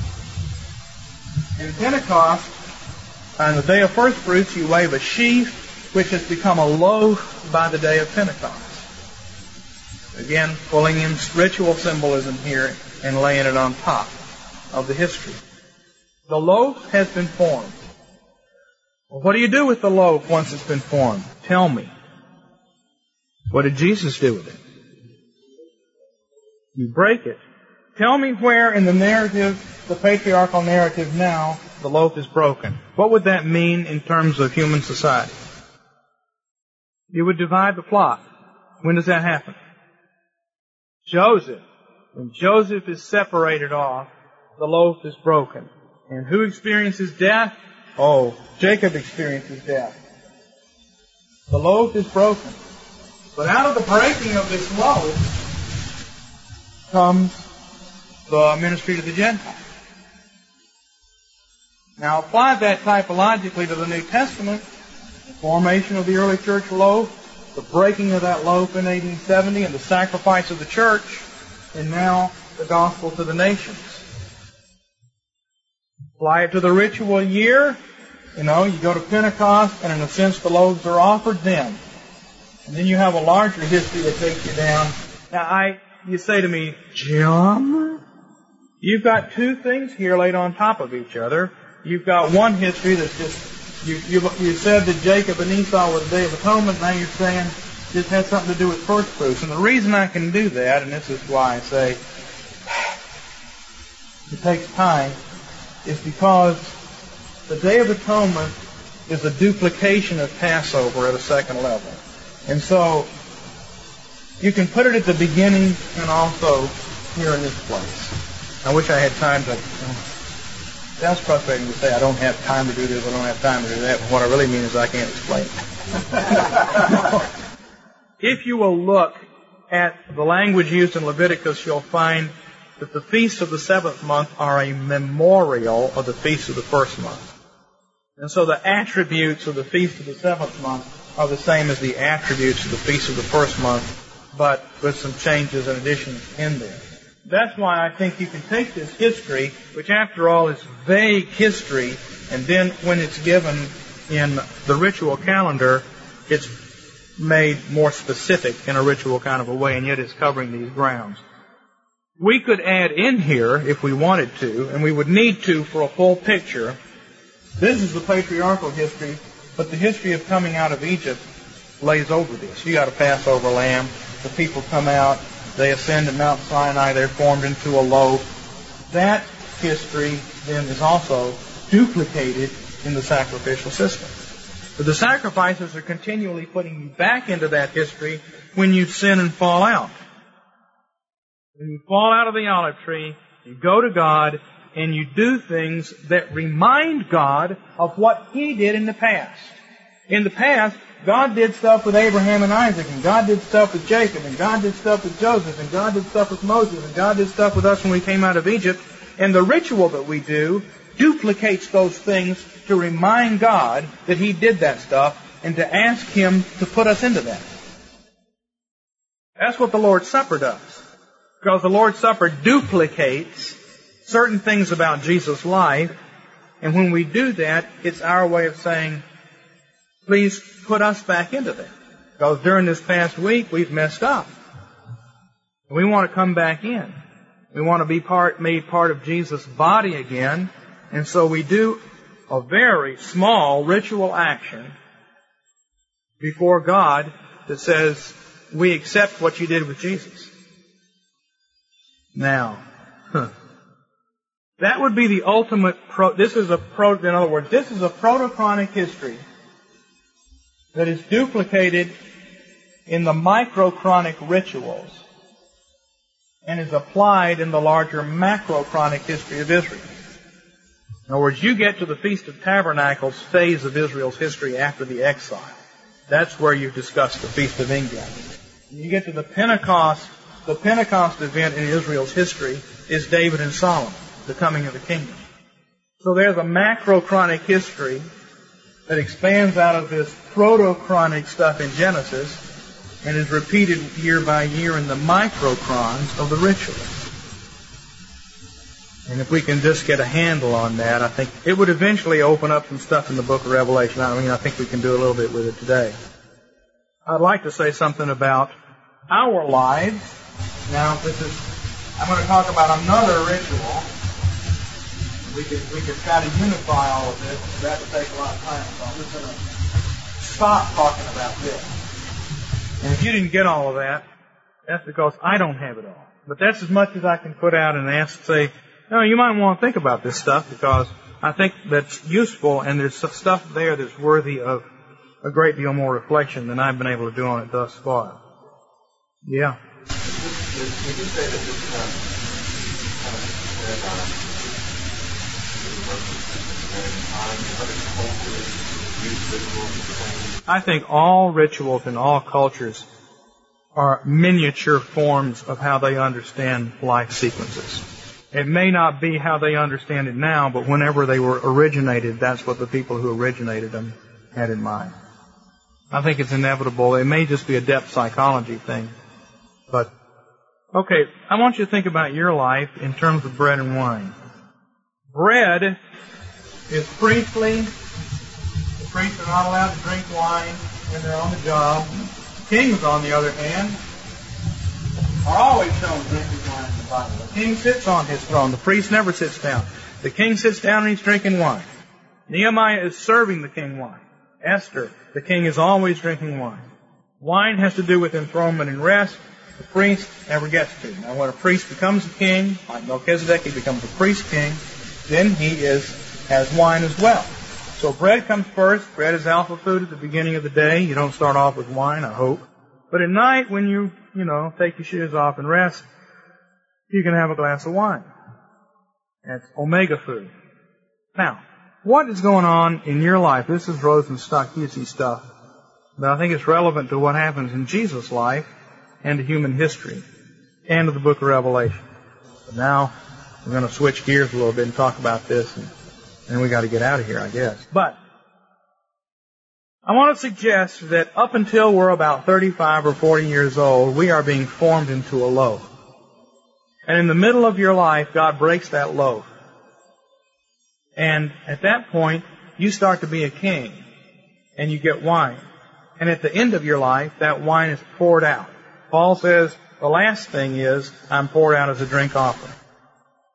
In Pentecost, on the day of first fruits, you wave a sheaf, which has become a loaf by the day of Pentecost. Again, pulling in ritual symbolism here and laying it on top of the history. The loaf has been formed. Well, what do you do with the loaf once it's been formed? Tell me. What did Jesus do with it? You break it. Tell me where in the narrative, the patriarchal narrative now, the loaf is broken. What would that mean in terms of human society? You would divide the flock. When does that happen? Joseph. When Joseph is separated off, the loaf is broken. And who experiences death? Oh, Jacob experiences death. The loaf is broken. But out of the breaking of this loaf comes the ministry to the Gentiles. Now apply that typologically to the New Testament. The formation of the early church loaf, the breaking of that loaf in 1870, and the sacrifice of the church, and now the gospel to the nations. Apply it to the ritual year. You know, you go to Pentecost, and in a sense the loaves are offered then. And then you have a larger history that takes you down. Now I, you say to me, Jim, you've got two things here laid on top of each other. You've got one history that's just, you, you, you said that Jacob and Esau were the Day of Atonement, now you're saying this has something to do with first fruits. And the reason I can do that, and this is why I say (sighs) it takes time, is because the Day of Atonement is a duplication of Passover at a second level. And so you can put it at the beginning and also here in this place. I wish I had time to. Uh, Sounds frustrating to say I don't have time to do this, I don't have time to do that, but what I really mean is I can't explain (laughs) if you will look at the language used in Leviticus, you'll find that the feasts of the seventh month are a memorial of the feasts of the first month. And so the attributes of the feast of the seventh month are the same as the attributes of the feast of the first month, but with some changes and additions in there. That's why I think you can take this history, which after all is vague history, and then when it's given in the ritual calendar, it's made more specific in a ritual kind of a way, and yet it's covering these grounds. We could add in here, if we wanted to, and we would need to for a full picture, this is the patriarchal history, but the history of coming out of Egypt lays over this. You got a Passover lamb. The people come out. They ascend to Mount Sinai. They're formed into a loaf. That history then is also duplicated in the sacrificial system. But the sacrifices are continually putting you back into that history when you sin and fall out. You fall out of the olive tree, you go to God and you do things that remind God of what He did in the past. In the past, God did stuff with Abraham and Isaac, and God did stuff with Jacob, and God did stuff with Joseph, and God did stuff with Moses, and God did stuff with us when we came out of Egypt. And the ritual that we do duplicates those things to remind God that He did that stuff and to ask Him to put us into that. That's what the Lord's Supper does. Because the Lord's Supper duplicates certain things about Jesus' life, and when we do that, it's our way of saying, please put us back into that. Because during this past week, we've messed up. We want to come back in. We want to be part, made part of Jesus' body again. And so we do a very small ritual action before God that says, we accept what you did with Jesus. Now, that would be the ultimate pro, this is a pro, in other words, this is a protochronic history that is duplicated in the microchronic rituals and is applied in the larger macrochronic history of Israel. In other words, you get to the Feast of Tabernacles phase of Israel's history after the exile. That's where you discuss the Feast of Ingathering. You get to the Pentecost, the Pentecost event in Israel's history is David and Solomon, the coming of the kingdom. So there's a macrochronic history that expands out of this protochronic stuff in Genesis and is repeated year by year in the microchrons of the ritual. And if we can just get a handle on that, I think it would eventually open up some stuff in the book of Revelation. I mean, I think we can do a little bit with it today. I'd like to say something about our lives. Now, this is, I'm going to talk about another ritual. We could, we could try to unify all of this. That would take a lot of time, so I'm just going to stop talking about this. And if you didn't get all of that, that's because I don't have it all. But that's as much as I can put out and ask, say, no, you might want to think about this stuff because I think that's useful and there's stuff there that's worthy of a great deal more reflection than I've been able to do on it thus far. Yeah. You say that this kind of I think all rituals in all cultures are miniature forms of how they understand life sequences. It may not be how they understand it now, but whenever they were originated, that's what the people who originated them had in mind. I think it's inevitable. It may just be a depth psychology thing. But, okay, I want you to think about your life in terms of bread and wine. Bread is priestly. The priests are not allowed to drink wine when they're on the job. Kings, on the other hand, are always shown drinking wine in the Bible. The king sits on his throne. The priest never sits down. The king sits down and he's drinking wine. Nehemiah is serving the king wine. Esther, the king is always drinking wine. Wine has to do with enthronement and rest. The priest never gets to. Now, when a priest becomes a king, like Melchizedek, he becomes a priest king, then he is has wine as well. So bread comes first. Bread is alpha food at the beginning of the day. You don't start off with wine, I hope. But at night, when you, you know, take your shoes off and rest, you can have a glass of wine. That's omega food. Now, what is going on in your life? This is Rosenstock-Huessy stuff. But I think it's relevant to what happens in Jesus' life and to human history and to the book of Revelation. But now we're going to switch gears a little bit and talk about this and, and we got to get out of here, I guess. But I want to suggest that up until we're about 35 or 40 years old, we are being formed into a loaf. And in the middle of your life, God breaks that loaf. And at that point, you start to be a king. And you get wine. And at the end of your life, that wine is poured out. Paul says the last thing is, I'm poured out as a drink offering.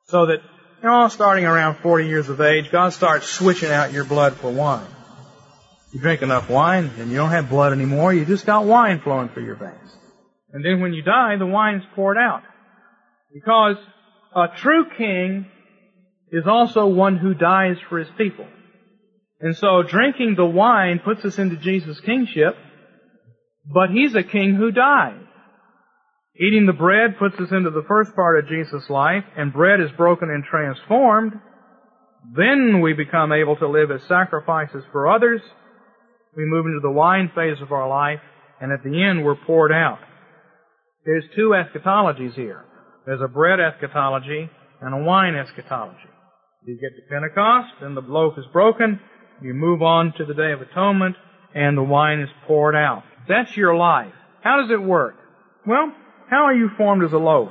So that, you know, starting around 40 years of age, God starts switching out your blood for wine. You drink enough wine, and you don't have blood anymore, you just got wine flowing through your veins. And then when you die, the wine's poured out. Because a true king is also one who dies for his people. And so drinking the wine puts us into Jesus' kingship, but he's a king who died. Eating the bread puts us into the first part of Jesus' life, and bread is broken and transformed. Then we become able to live as sacrifices for others. We move into the wine phase of our life, and at the end we're poured out. There's two eschatologies here. There's a bread eschatology and a wine eschatology. You get to Pentecost, and the loaf is broken. You move on to the Day of Atonement, and the wine is poured out. That's your life. How does it work? Well, how are you formed as a loaf?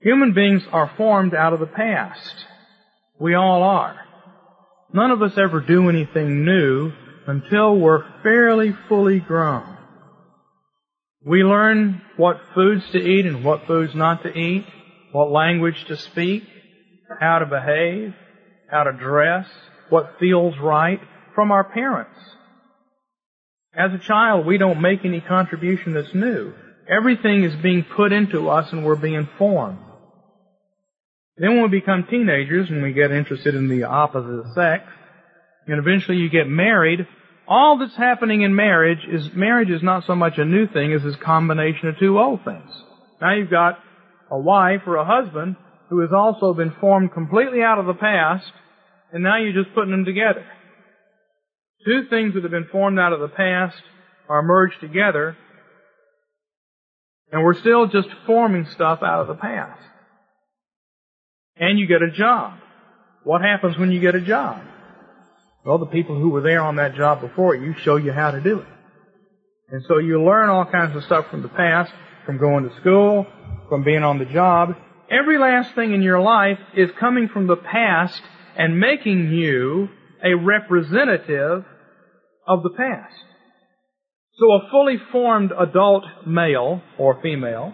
Human beings are formed out of the past. We all are. None of us ever do anything new until we're fairly fully grown. We learn what foods to eat and what foods not to eat, what language to speak, how to behave, how to dress, what feels right from our parents. As a child, we don't make any contribution that's new. Everything is being put into us and we're being formed. Then when we become teenagers and we get interested in the opposite sex, and eventually you get married, all that's happening in marriage is marriage is not so much a new thing as this combination of two old things. Now you've got a wife or a husband who has also been formed completely out of the past, and now you're just putting them together. Two things that have been formed out of the past are merged together, and we're still just forming stuff out of the past. And you get a job. What happens when you get a job? Well, the people who were there on that job before you show you how to do it. And so you learn all kinds of stuff from the past, from going to school, from being on the job. Every last thing in your life is coming from the past and making you a representative of the past. So a fully formed adult male or female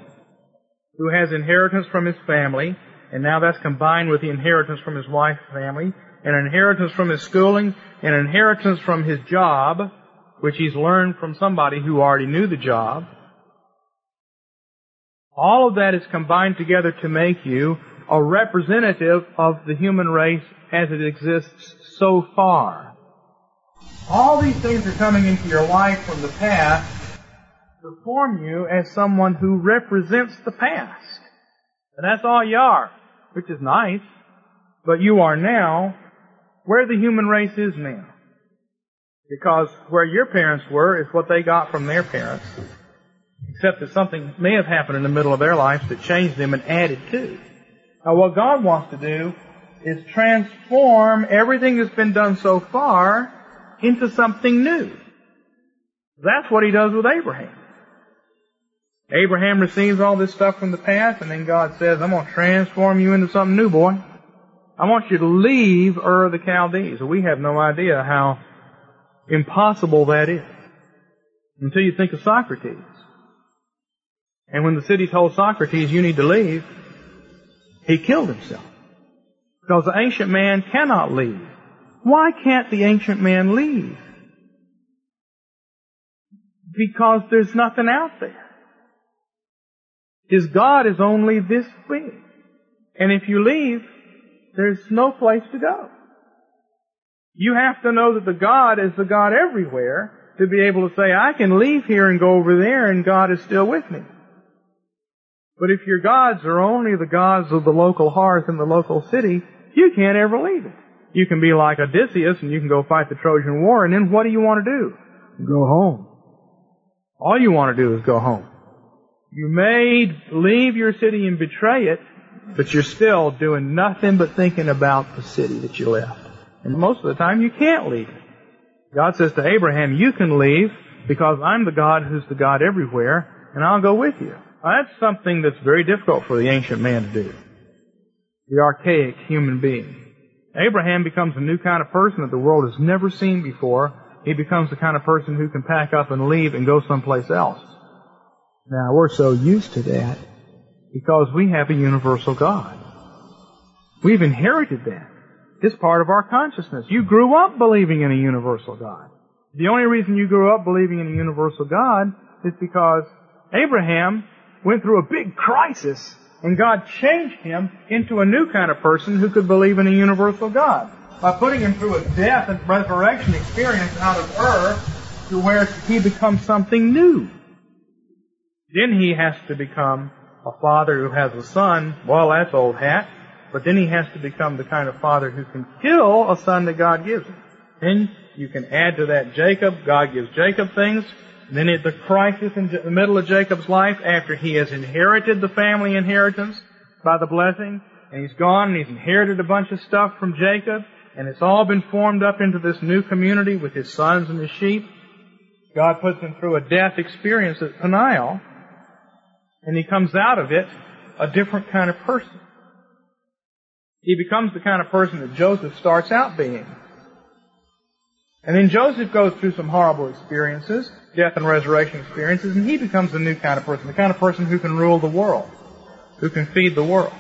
who has inheritance from his family, and now that's combined with the inheritance from his wife's family, an inheritance from his schooling, an inheritance from his job, which he's learned from somebody who already knew the job. All of that is combined together to make you a representative of the human race as it exists so far. All these things are coming into your life from the past to form you as someone who represents the past. And that's all you are, which is nice. But you are now where the human race is now. Because where your parents were is what they got from their parents. Except that something may have happened in the middle of their lives that changed them and added to. Now what God wants to do is transform everything that's been done so far into something new. That's what he does with Abraham. Abraham receives all this stuff from the past and then God says, I'm going to transform you into something new, boy. I want you to leave Ur of the Chaldees. We have no idea how impossible that is until you think of Socrates. And when the city told Socrates, you need to leave, he killed himself. Because the ancient man cannot leave. Why can't the ancient man leave? Because there's nothing out there. His God is only this big. And if you leave, there's no place to go. You have to know that the God is the God everywhere to be able to say, I can leave here and go over there and God is still with me. But if your gods are only the gods of the local hearth and the local city, you can't ever leave it. You can be like Odysseus and you can go fight the Trojan War and then what do you want to do? Go home. All you want to do is go home. You may leave your city and betray it, but you're still doing nothing but thinking about the city that you left. And most of the time you can't leave. God says to Abraham, you can leave because I'm the God who's the God everywhere and I'll go with you. Now, that's something that's very difficult for the ancient man to do. The archaic human being. Abraham becomes a new kind of person that the world has never seen before. He becomes the kind of person who can pack up and leave and go someplace else. Now, we're so used to that because we have a universal God. We've inherited that. It's part of our consciousness. You grew up believing in a universal God. The only reason you grew up believing in a universal God is because Abraham went through a big crisis and God changed him into a new kind of person who could believe in a universal God by putting him through a death and resurrection experience out of earth to where he becomes something new. Then he has to become a father who has a son, well, that's old hat. But then he has to become the kind of father who can kill a son that God gives him. Then you can add to that Jacob. God gives Jacob things. Then at the crisis in the middle of Jacob's life, after he has inherited the family inheritance by the blessing, and he's gone and he's inherited a bunch of stuff from Jacob, and it's all been formed up into this new community with his sons and his sheep. God puts him through a death experience at Peniel, and he comes out of it a different kind of person. He becomes the kind of person that Joseph starts out being. And then Joseph goes through some horrible experiences, death and resurrection experiences, and he becomes the new kind of person, the kind of person who can rule the world, who can feed the world,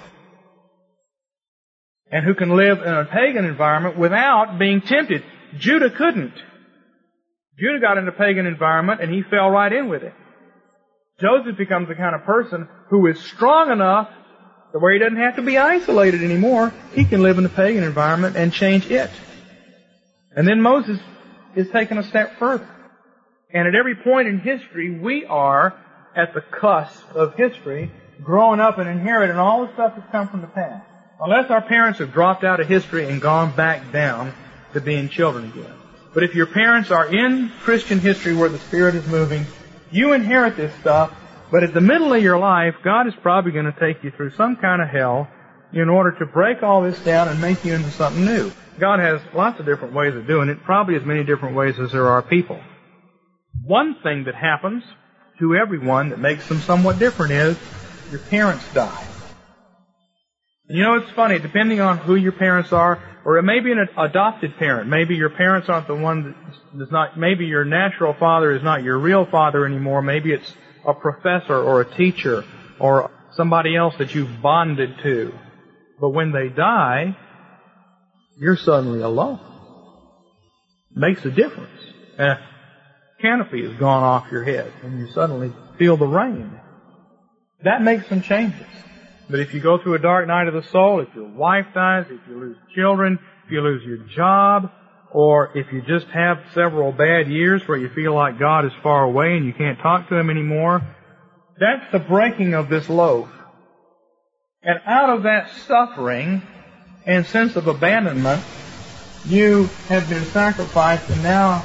and who can live in a pagan environment without being tempted. Judah couldn't. Judah got in a pagan environment and he fell right in with it. Joseph becomes the kind of person who is strong enough to where he doesn't have to be isolated anymore. He can live in a pagan environment and change it. And then Moses is taken a step further. And at every point in history, we are at the cusp of history, growing up and inheriting all the stuff that's come from the past. Unless our parents have dropped out of history and gone back down to being children again. But if your parents are in Christian history where the Spirit is moving, you inherit this stuff, but at the middle of your life, God is probably going to take you through some kind of hell in order to break all this down and make you into something new. God has lots of different ways of doing it, probably as many different ways as there are people. One thing that happens to everyone that makes them somewhat different is your parents die. You know, it's funny, depending on who your parents are, or it may be an adopted parent. Maybe your parents aren't the one that's not, maybe your natural father is not your real father anymore. Maybe it's a professor or a teacher or somebody else that you've bonded to. But when they die, you're suddenly alone. It Makes a difference. A canopy has gone off your head and you suddenly feel the rain. That makes some changes. But if you go through a dark night of the soul, if your wife dies, if you lose children, if you lose your job, or if you just have several bad years where you feel like God is far away and you can't talk to Him anymore, that's the breaking of this loaf. And out of that suffering and sense of abandonment, you have been sacrificed and now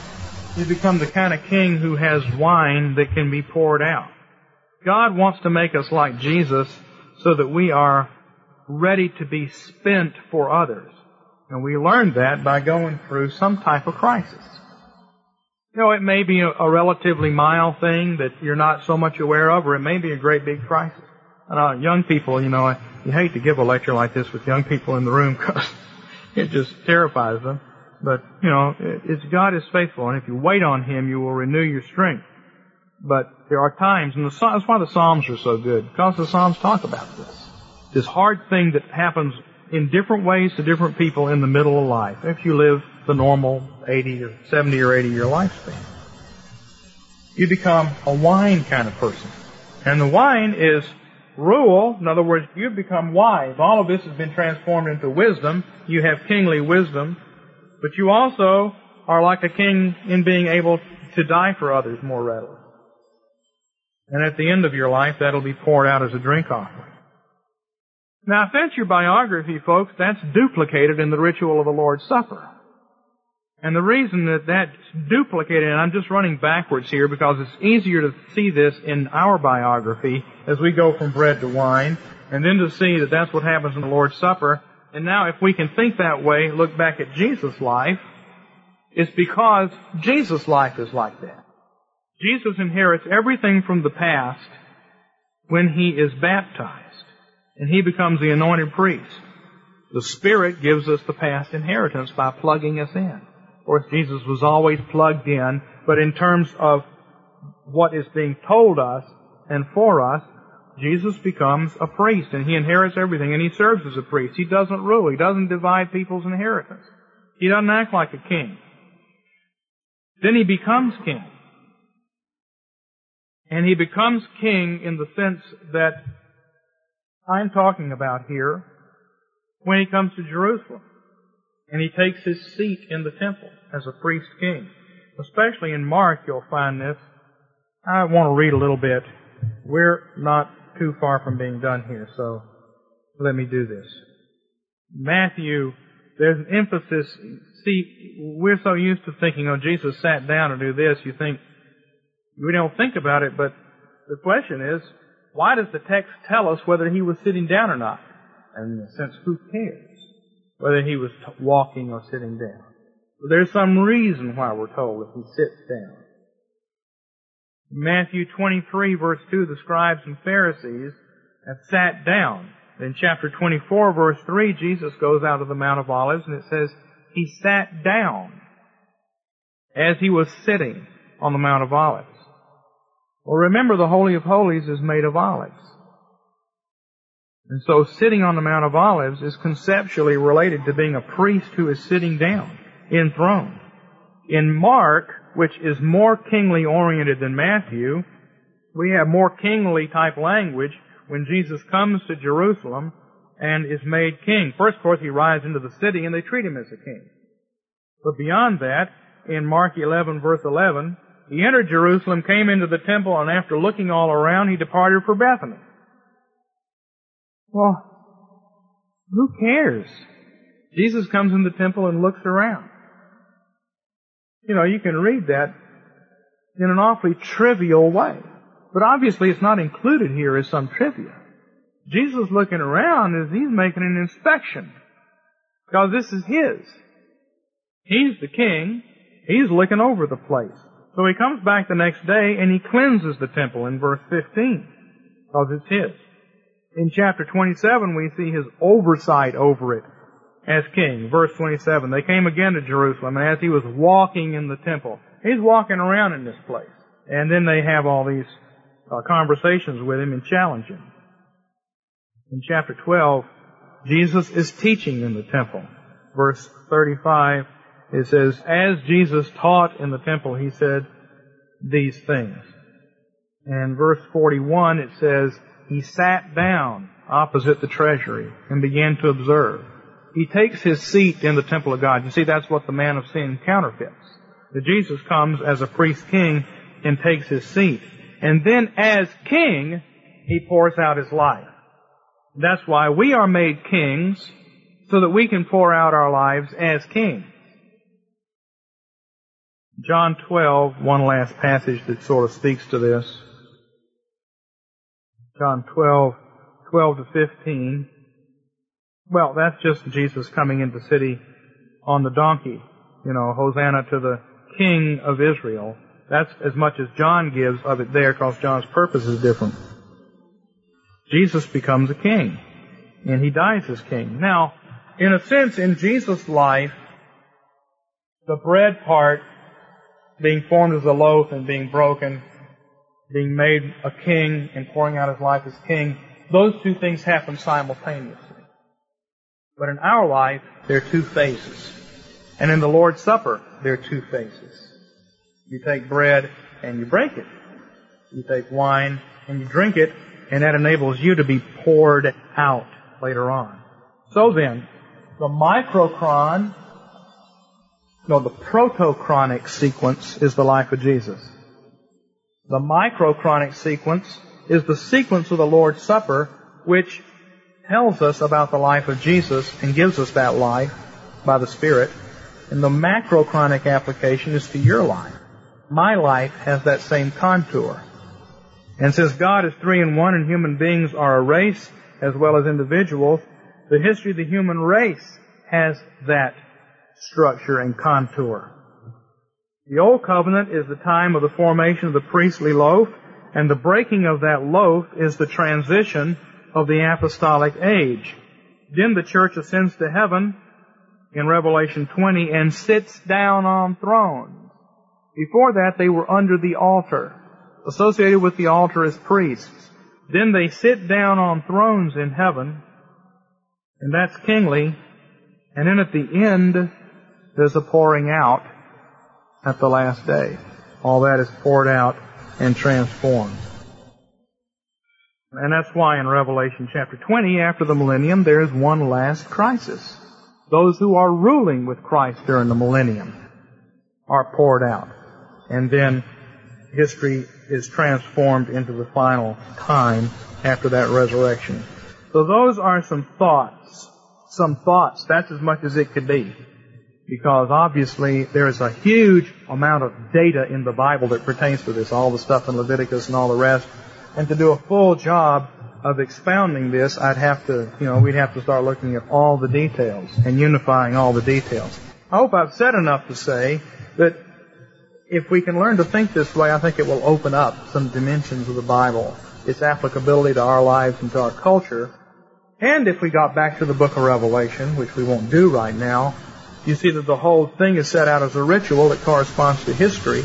you become the kind of king who has wine that can be poured out. God wants to make us like Jesus so that we are ready to be spent for others. And we learn that by going through some type of crisis. You know, it may be a, relatively mild thing that you're not so much aware of, or it may be a great big crisis. And uh, young people, you know, you hate to give a lecture like this with young people in the room (laughs) because it just terrifies them. But, you know, it's God is faithful, and if you wait on Him, you will renew your strength. But there are times, and the, that's why the Psalms are so good, because the Psalms talk about this. This hard thing that happens in different ways to different people in the middle of life, if you live the normal 80 or 70 or 80 year lifespan. You become a wine kind of person. And the wine is rule. In other words, you've become wise. All of this has been transformed into wisdom. You have kingly wisdom. But you also are like a king in being able to die for others more readily. And at the end of your life, that'll be poured out as a drink offering. Now, if that's your biography, folks, that's duplicated in the ritual of the Lord's Supper. And the reason that that's duplicated, and I'm just running backwards here because it's easier to see this in our biography as we go from bread to wine, and then to see that that's what happens in the Lord's Supper. And now if we can think that way, look back at Jesus' life, it's because Jesus' life is like that. Jesus inherits everything from the past when he is baptized, and he becomes the anointed priest. The Spirit gives us the past inheritance by plugging us in. Of course, Jesus was always plugged in, but in terms of what is being told us and for us, Jesus becomes a priest and he inherits everything and he serves as a priest. He doesn't rule. He doesn't divide people's inheritance. He doesn't act like a king. Then he becomes king. And he becomes king in the sense that I'm talking about here when he comes to Jerusalem and he takes his seat in the temple as a priest king. Especially in Mark, you'll find this. I want to read a little bit. We're not too far from being done here, so let me do this. Matthew, there's an emphasis. See, we're so used to thinking, oh, Jesus sat down to do this. You think, we don't think about it, but the question is, why does the text tell us whether he was sitting down or not? And in a sense, who cares? whether he was walking or sitting down. There's some reason why we're told that he sits down. Matthew 23 verse 2, the scribes and Pharisees have sat down. In chapter 24 verse 3, Jesus goes out of the Mount of Olives and it says, he sat down as he was sitting on the Mount of Olives. Well remember the Holy of Holies is made of olives. And so sitting on the Mount of Olives is conceptually related to being a priest who is sitting down, enthroned. In Mark, which is more kingly oriented than Matthew, we have more kingly type language when Jesus comes to Jerusalem and is made king. First, of course, he rides into the city and they treat him as a king. But beyond that, in Mark 11 verse 11, he entered Jerusalem, came into the temple, and after looking all around, he departed for Bethany. Well, who cares? Jesus comes in the temple and looks around. You know, you can read that in an awfully trivial way. But obviously it's not included here as some trivia. Jesus looking around is he's making an inspection. Because this is his. He's the king. He's looking over the place. So he comes back the next day and he cleanses the temple in verse 15. Because it's his. In chapter 27 we see his oversight over it as king. Verse 27, they came again to Jerusalem, and as he was walking in the temple, he's walking around in this place. And then they have all these uh, conversations with him and challenge him. In chapter 12, Jesus is teaching in the temple. Verse 35, it says, As Jesus taught in the temple, he said these things. And verse 41, it says, He sat down opposite the treasury and began to observe he takes his seat in the temple of God. You see, that's what the man of sin counterfeits. That Jesus comes as a priest king and takes his seat. And then as king, he pours out his life. That's why we are made kings, so that we can pour out our lives as kings. John 12, one last passage that sort of speaks to this. John 12, 12 to 15. Well, that's just Jesus coming into the city on the donkey. You know, Hosanna to the King of Israel. That's as much as John gives of it there because John's purpose is different. Jesus becomes a king. And he dies as king. Now, in a sense, in Jesus' life, the bread part being formed as a loaf and being broken, being made a king and pouring out his life as king, those two things happen simultaneously. But in our life, there are two phases. And in the Lord's Supper, there are two phases. You take bread and you break it. You take wine and you drink it, and that enables you to be poured out later on. So then, the microchron, no, the protochronic sequence is the life of Jesus. The microchronic sequence is the sequence of the Lord's Supper, which tells us about the life of Jesus and gives us that life by the Spirit. And the macrochronic application is to your life. My life has that same contour. And since God is three in one and human beings are a race as well as individuals, the history of the human race has that structure and contour. The Old Covenant is the time of the formation of the priestly loaf, and the breaking of that loaf is the transition of the apostolic age. Then the church ascends to heaven in Revelation 20 and sits down on thrones. Before that, they were under the altar, associated with the altar as priests. Then they sit down on thrones in heaven, and that's kingly. And then at the end, there's a pouring out at the last day. All that is poured out and transformed. And that's why in Revelation chapter 20, after the millennium, there is one last crisis. Those who are ruling with Christ during the millennium are poured out. And then history is transformed into the final time after that resurrection. So those are some thoughts. Some thoughts. That's as much as it could be. Because obviously there is a huge amount of data in the Bible that pertains to this. All the stuff in Leviticus and all the rest and to do a full job of expounding this, I'd have to, you know, we'd have to start looking at all the details and unifying all the details. I hope I've said enough to say that if we can learn to think this way, I think it will open up some dimensions of the Bible, its applicability to our lives and to our culture. And if we got back to the book of Revelation, which we won't do right now, you see that the whole thing is set out as a ritual that corresponds to history.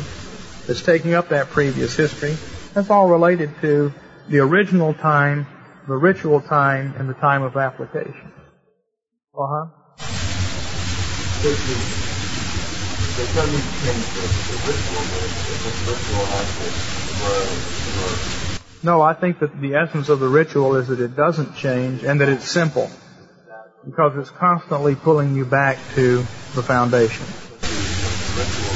It's taking up that previous history. That's all related to the original time, the ritual time, and the time of application. Uh huh. It doesn't change the, the ritual, but the ritual has to grow, grow. No, I think that the essence of the ritual is that it doesn't change and that it's simple. Because it's constantly pulling you back to the foundation. The ritual,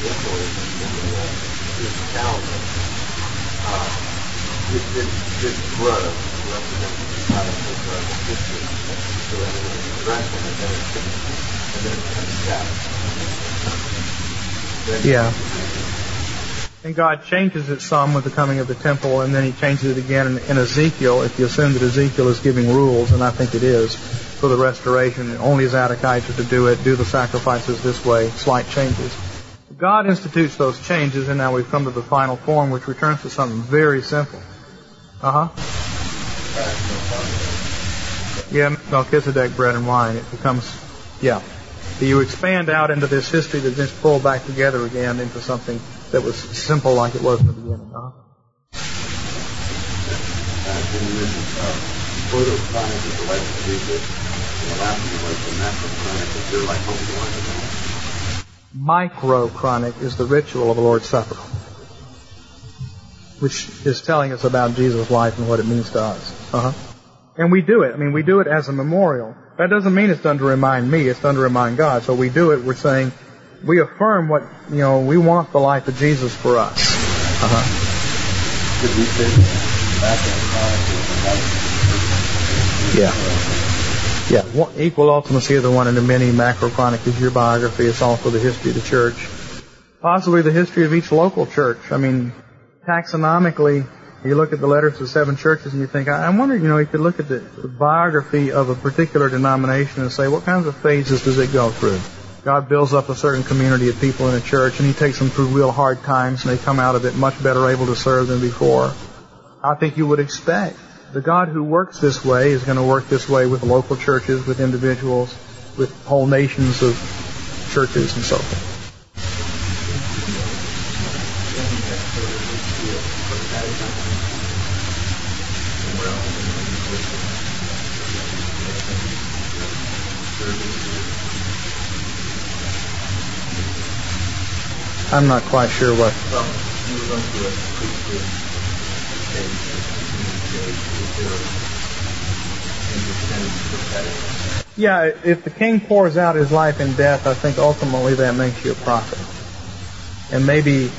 ritual is in the, uh, is calendar. It, it, it grows, represents the kind of the history. So that it is addressed and then and then it established. Then Yeah. And God changes it some with the coming of the temple, and then He changes it again in, in Ezekiel. If you assume that Ezekiel is giving rules, and I think it is, for the restoration, only Zadokites are to do it, do the sacrifices this way, slight changes. God institutes those changes, and now we've come to the final form, which returns to something very simple. Uh huh. Yeah, Melchizedek bread and wine. It becomes, yeah. Do you expand out into this history that just pull back together again into something that was simple like it was in the beginning. Uh-huh. uh, uh. Microchronic is the ritual of the Lord's Supper, which is telling us about Jesus' life and what it means to us. Uh-huh. And we do it. I mean, we do it as a memorial. That doesn't mean it's done to remind me. It's done to remind God. So we do it. We're saying we affirm what you know. We want the life of Jesus for us. Uh-huh. Could we say back in time Yeah. Yeah. One, equal ultimacy of the one and the many. Macrochronic is your biography. It's also the history of the church. Possibly the history of each local church. I mean, taxonomically, you look at the letters to seven churches and you think, I wonder, you know, if you could look at the biography of a particular denomination and say, what kinds of phases does it go through? God builds up a certain community of people in a church and He takes them through real hard times and they come out of it much better able to serve than before. I think you would expect the God who works this way is going to work this way with local churches, with individuals, with whole nations of churches and so forth. I'm not quite sure what. Well, you were going through a priesthood stage, is there any prophetic? Yeah, if the king pours out his life in death, I think ultimately that makes you a prophet. And maybe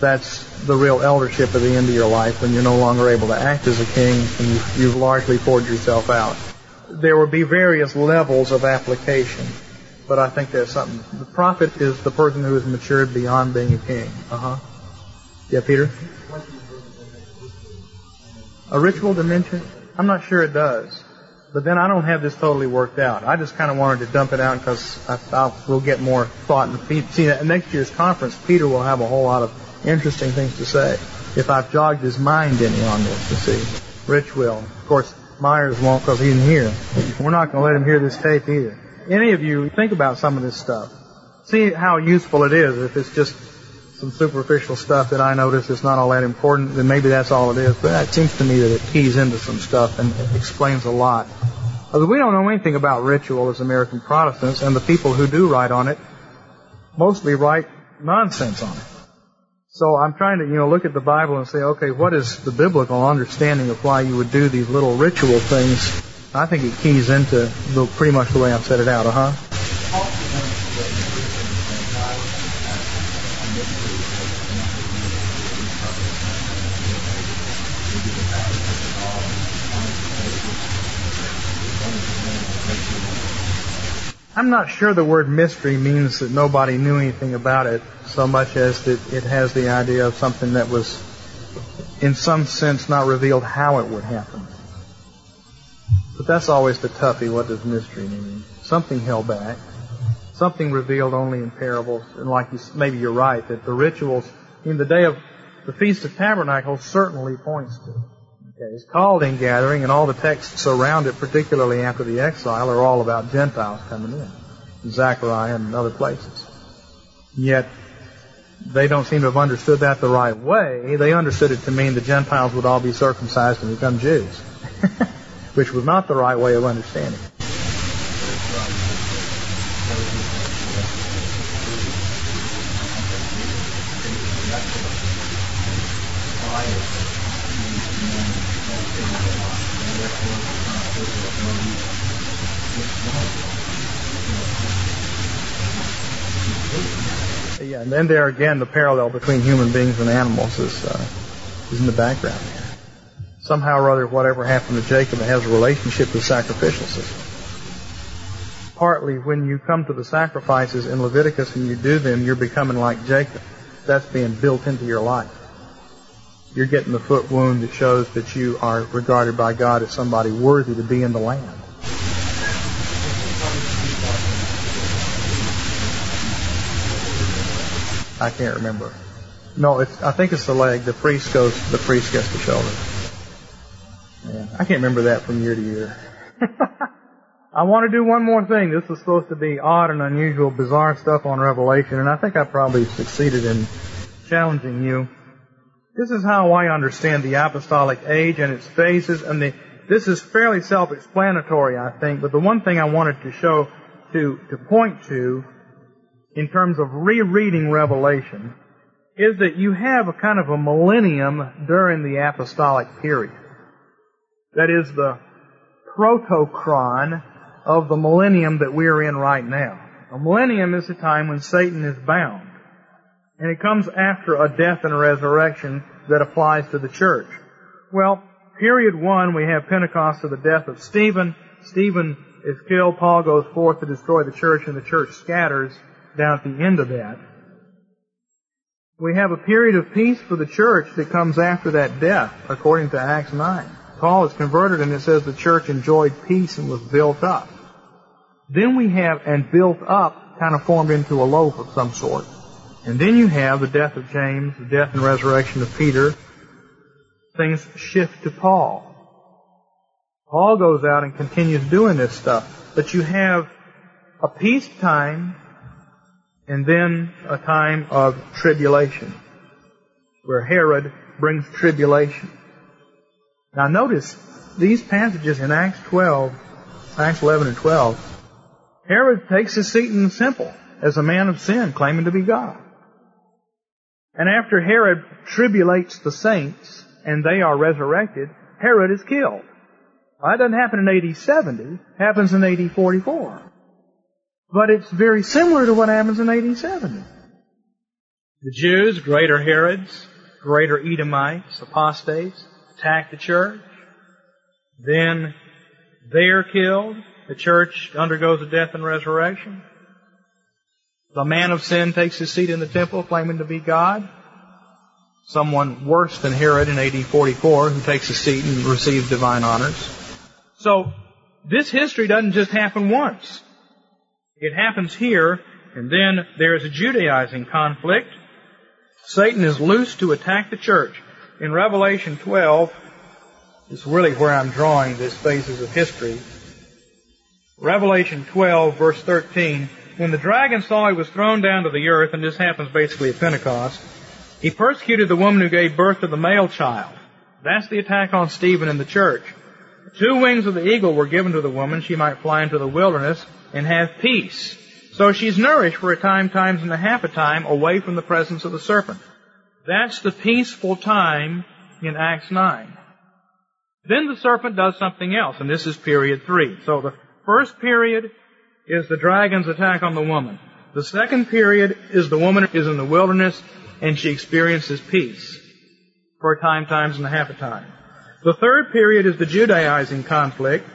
that's the real eldership at the end of your life when you're no longer able to act as a king and you've, you've largely poured yourself out. There will be various levels of application, but I think there's something. The prophet is the person who has matured beyond being a king. Uh huh. Yeah, Peter? A ritual dimension? I'm not sure it does. But then I don't have this totally worked out. I just kind of wanted to dump it out because I thought we'll get more thought. And see, at next year's conference, Peter will have a whole lot of interesting things to say. If I've jogged his mind any on this, you see. Rich will. Of course, Meyers won't because he isn't here. We're not going to let him hear this tape either. Any of you think about some of this stuff. See how useful it is. If it's just some superficial stuff that I notice is not all that important, then maybe that's all it is. But it seems to me that it keys into some stuff and explains a lot. We don't know anything about ritual as American Protestants, and the people who do write on it mostly write nonsense on it. So I'm trying to, you know, look at the Bible and say, okay, what is the biblical understanding of why you would do these little ritual things? I think it keys into the, pretty much the way I've set it out, uh huh. I'm not sure the word mystery means that nobody knew anything about it so much as that it has the idea of something that was, in some sense, not revealed how it would happen. But that's always the toughie. What does mystery mean? Something held back. Something revealed only in parables. And like you, maybe you're right that the rituals in the day of the Feast of Tabernacles certainly points to. Okay, it's called in gathering, and all the texts around it, particularly after the exile, are all about Gentiles coming in. Zechariah and other places. Yet, they don't seem to have understood that the right way. They understood it to mean the Gentiles would all be circumcised and become Jews, (laughs) which was not the right way of understanding. Yeah, and then there again, the parallel between human beings and animals is uh, is in the background. Somehow or other, whatever happened to Jacob it has a relationship with sacrificial system. Partly, when you come to the sacrifices in Leviticus and you do them, you're becoming like Jacob. That's being built into your life. You're getting the foot wound that shows that you are regarded by God as somebody worthy to be in the land. I can't remember. No, I think it's the leg. The priest goes, the priest gets the shoulder. Yeah, I can't remember that from year to year. (laughs) I want to do one more thing. This is supposed to be odd and unusual, bizarre stuff on Revelation, and I think I probably succeeded in challenging you. This is how I understand the apostolic age and its phases, and the, this is fairly self-explanatory, I think, but the one thing I wanted to show, to, to point to, in terms of rereading Revelation is that you have a kind of a millennium during the apostolic period. That is the protochron of the millennium that we're in right now. A millennium is a time when Satan is bound. And it comes after a death and a resurrection that applies to the church. Well, period one, we have Pentecost of the death of Stephen. Stephen is killed. Paul goes forth to destroy the church and the church scatters down at the end of that. We have a period of peace for the church that comes after that death, according to Acts 9. Paul is converted and it says the church enjoyed peace and was built up. Then we have, and built up, kind of formed into a loaf of some sort. And then you have the death of James, the death and resurrection of Peter. Things shift to Paul. Paul goes out and continues doing this stuff. But you have a peace time and then a time of tribulation, where Herod brings tribulation. Now notice these passages in Acts 12, Acts 11 and 12, Herod takes his seat in the temple as a man of sin, claiming to be God. And after Herod tribulates the saints and they are resurrected, Herod is killed. Well, that doesn't happen in AD 70, happens in AD 44. But it's very similar to what happens in AD 70. The Jews, greater Herods, greater Edomites, apostates, attack the church. Then they are killed. The church undergoes a death and resurrection. The man of sin takes his seat in the temple claiming to be God. Someone worse than Herod in AD 44 who takes a seat and receives divine honors. So, this history doesn't just happen once. It happens here, and then there is a Judaizing conflict. Satan is loose to attack the church. In Revelation 12, is really where I'm drawing these phases of history. Revelation 12, verse 13. When the dragon saw he was thrown down to the earth, and this happens basically at Pentecost, he persecuted the woman who gave birth to the male child. That's the attack on Stephen and the church. Two wings of the eagle were given to the woman. She might fly into the wilderness and have peace. So she's nourished for a time, times and a half a time away from the presence of the serpent. That's the peaceful time in Acts 9. Then the serpent does something else, and this is period three. So the first period is the dragon's attack on the woman. The second period is the woman is in the wilderness and she experiences peace for a time, times and a half a time. The third period is the Judaizing conflict,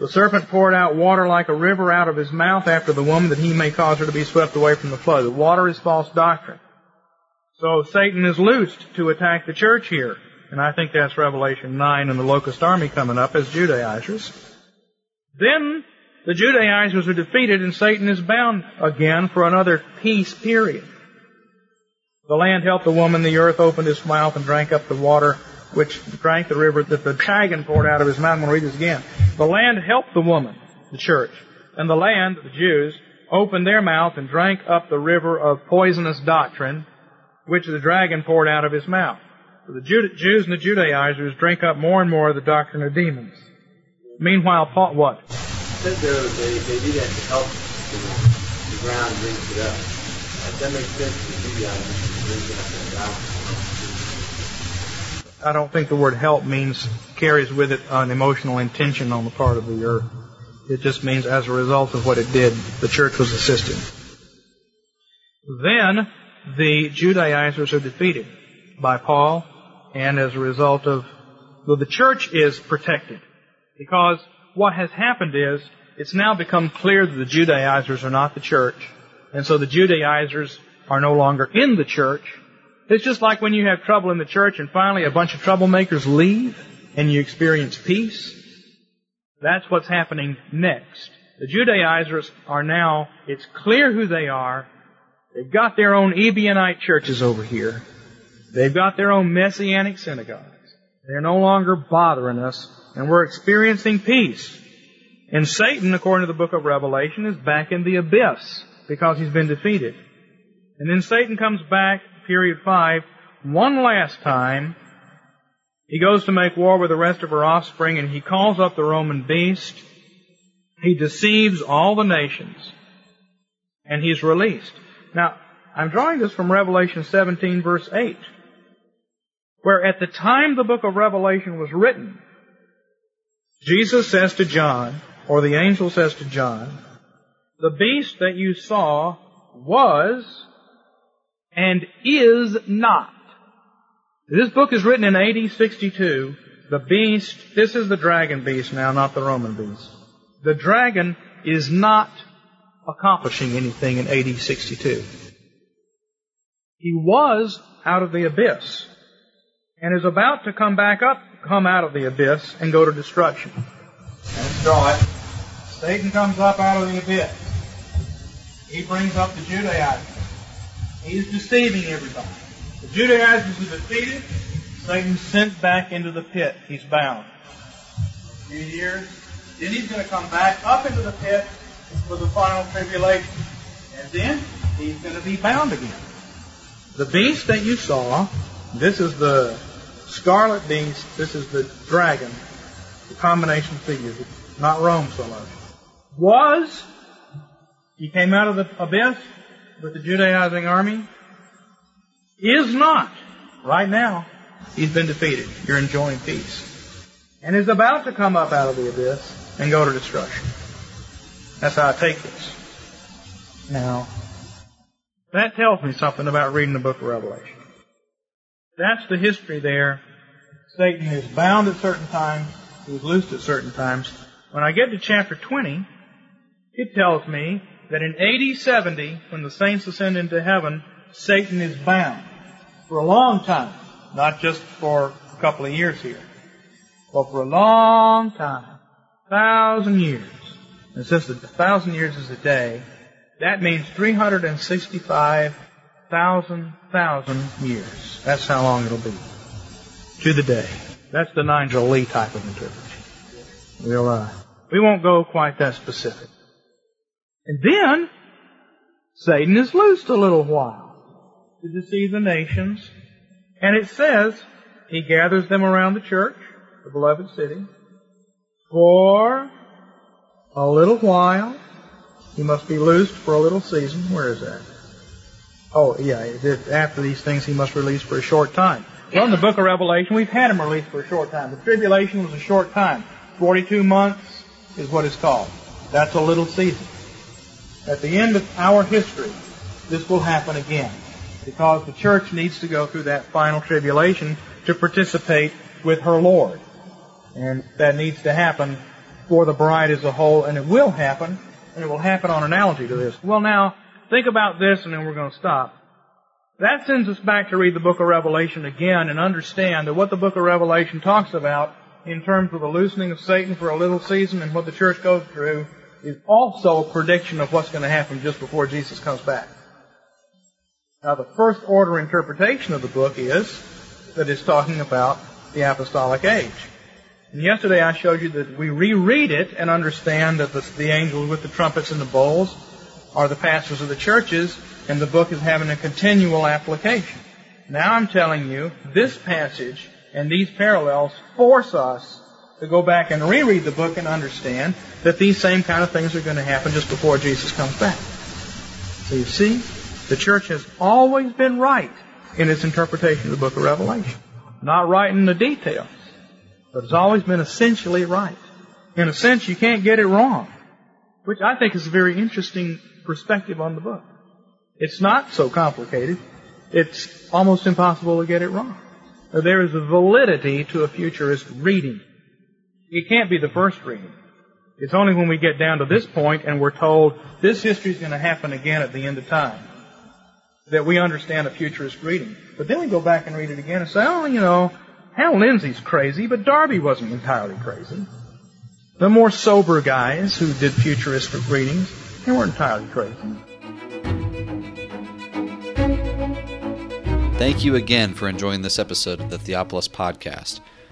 the serpent poured out water like a river out of his mouth after the woman that he may cause her to be swept away from the flood. The water is false doctrine. So Satan is loosed to attack the church here. And I think that's Revelation 9 and the locust army coming up as Judaizers. Then the Judaizers are defeated and Satan is bound again for another peace period. The land helped the woman, the earth opened its mouth and drank up the water, which drank the river that the dragon poured out of his mouth. I'm going to read this again. The land helped the woman, the church, and the land, the Jews, opened their mouth and drank up the river of poisonous doctrine, which the dragon poured out of his mouth. So the Jews and the Judaizers drink up more and more of the doctrine of demons. Meanwhile, Paul, what? Said they, they do that to help the, the ground drink it up. Uh, that makes sense to you guys drinking up that I don't think the word help means carries with it an emotional intention on the part of the earth. It just means as a result of what it did, the church was assisted. Then the Judaizers are defeated by Paul, and as a result of, well, the church is protected. Because what has happened is, it's now become clear that the Judaizers are not the church, and so the Judaizers are no longer in the church. It's just like when you have trouble in the church and finally a bunch of troublemakers leave and you experience peace. That's what's happening next. The Judaizers are now, it's clear who they are. They've got their own Ebionite churches over here. They've got their own messianic synagogues. They're no longer bothering us, and we're experiencing peace. And Satan, according to the book of Revelation, is back in the abyss because he's been defeated. And then Satan comes back, period five, one last time. He goes to make war with the rest of her offspring and he calls up the Roman beast. He deceives all the nations. And he's released. Now, I'm drawing this from Revelation 17 verse 8, where at the time the book of Revelation was written, Jesus says to John, or the angel says to John, the beast that you saw was and is not. This book is written in AD 62. The beast, this is the dragon beast now, not the Roman beast. The dragon is not accomplishing anything in AD 62. He was out of the abyss and is about to come back up, come out of the abyss and go to destruction. Let's draw it. Satan comes up out of the abyss. He brings up the Judaizers. He's deceiving everybody. The Judaizers are defeated. Satan's sent back into the pit. He's bound. A few years. Then he's going to come back up into the pit for the final tribulation. And then he's going to be bound again. The beast that you saw, this is the scarlet beast, this is the dragon, the combination figures, not Rome so much, was, he came out of the abyss with the Judaizing army, is not, right now, he's been defeated. You're enjoying peace. And is about to come up out of the abyss and go to destruction. That's how I take this. Now, that tells me something about reading the book of Revelation. That's the history there. Satan is bound at certain times. He is loosed at certain times. When I get to chapter 20, it tells me that in AD 70, when the saints ascend into heaven, Satan is bound for a long time. Not just for a couple of years here, but for a long time. Thousand years. And since a thousand years is a day, that means 365,000 thousand years. That's how long it'll be. To the day. That's the Nigel Lee type of interpretation. We'll, uh, we won't go quite that specific. And then, Satan is loosed a little while to deceive the nations. And it says, he gathers them around the church, the beloved city, for a little while. He must be loosed for a little season. Where is that? Oh, yeah, after these things he must release for a short time. Well, in the book of Revelation, we've had him released for a short time. The tribulation was a short time. 42 months is what it's called. That's a little season. At the end of our history, this will happen again. Because the church needs to go through that final tribulation to participate with her Lord. And that needs to happen for the bride as a whole, and it will happen, and it will happen on analogy to this. Well now, think about this and then we're going to stop. That sends us back to read the book of Revelation again and understand that what the book of Revelation talks about in terms of the loosening of Satan for a little season and what the church goes through is also a prediction of what's going to happen just before Jesus comes back. Now the first order interpretation of the book is that it's talking about the apostolic age. And yesterday I showed you that we reread it and understand that the, the angels with the trumpets and the bowls are the pastors of the churches, and the book is having a continual application. Now I'm telling you, this passage and these parallels force us to go back and reread the book and understand that these same kind of things are going to happen just before Jesus comes back. So you see, the church has always been right in its interpretation of the book of Revelation. Not right in the details, but it's always been essentially right. In a sense, you can't get it wrong, which I think is a very interesting perspective on the book. It's not so complicated. It's almost impossible to get it wrong. There is a validity to a futurist reading. It can't be the first reading. It's only when we get down to this point and we're told this history is going to happen again at the end of time that we understand a futurist reading. But then we go back and read it again and say, oh, you know, Hal Lindsey's crazy, but Darby wasn't entirely crazy. The more sober guys who did futuristic readings, they weren't entirely crazy. Thank you again for enjoying this episode of the Theopolis Podcast.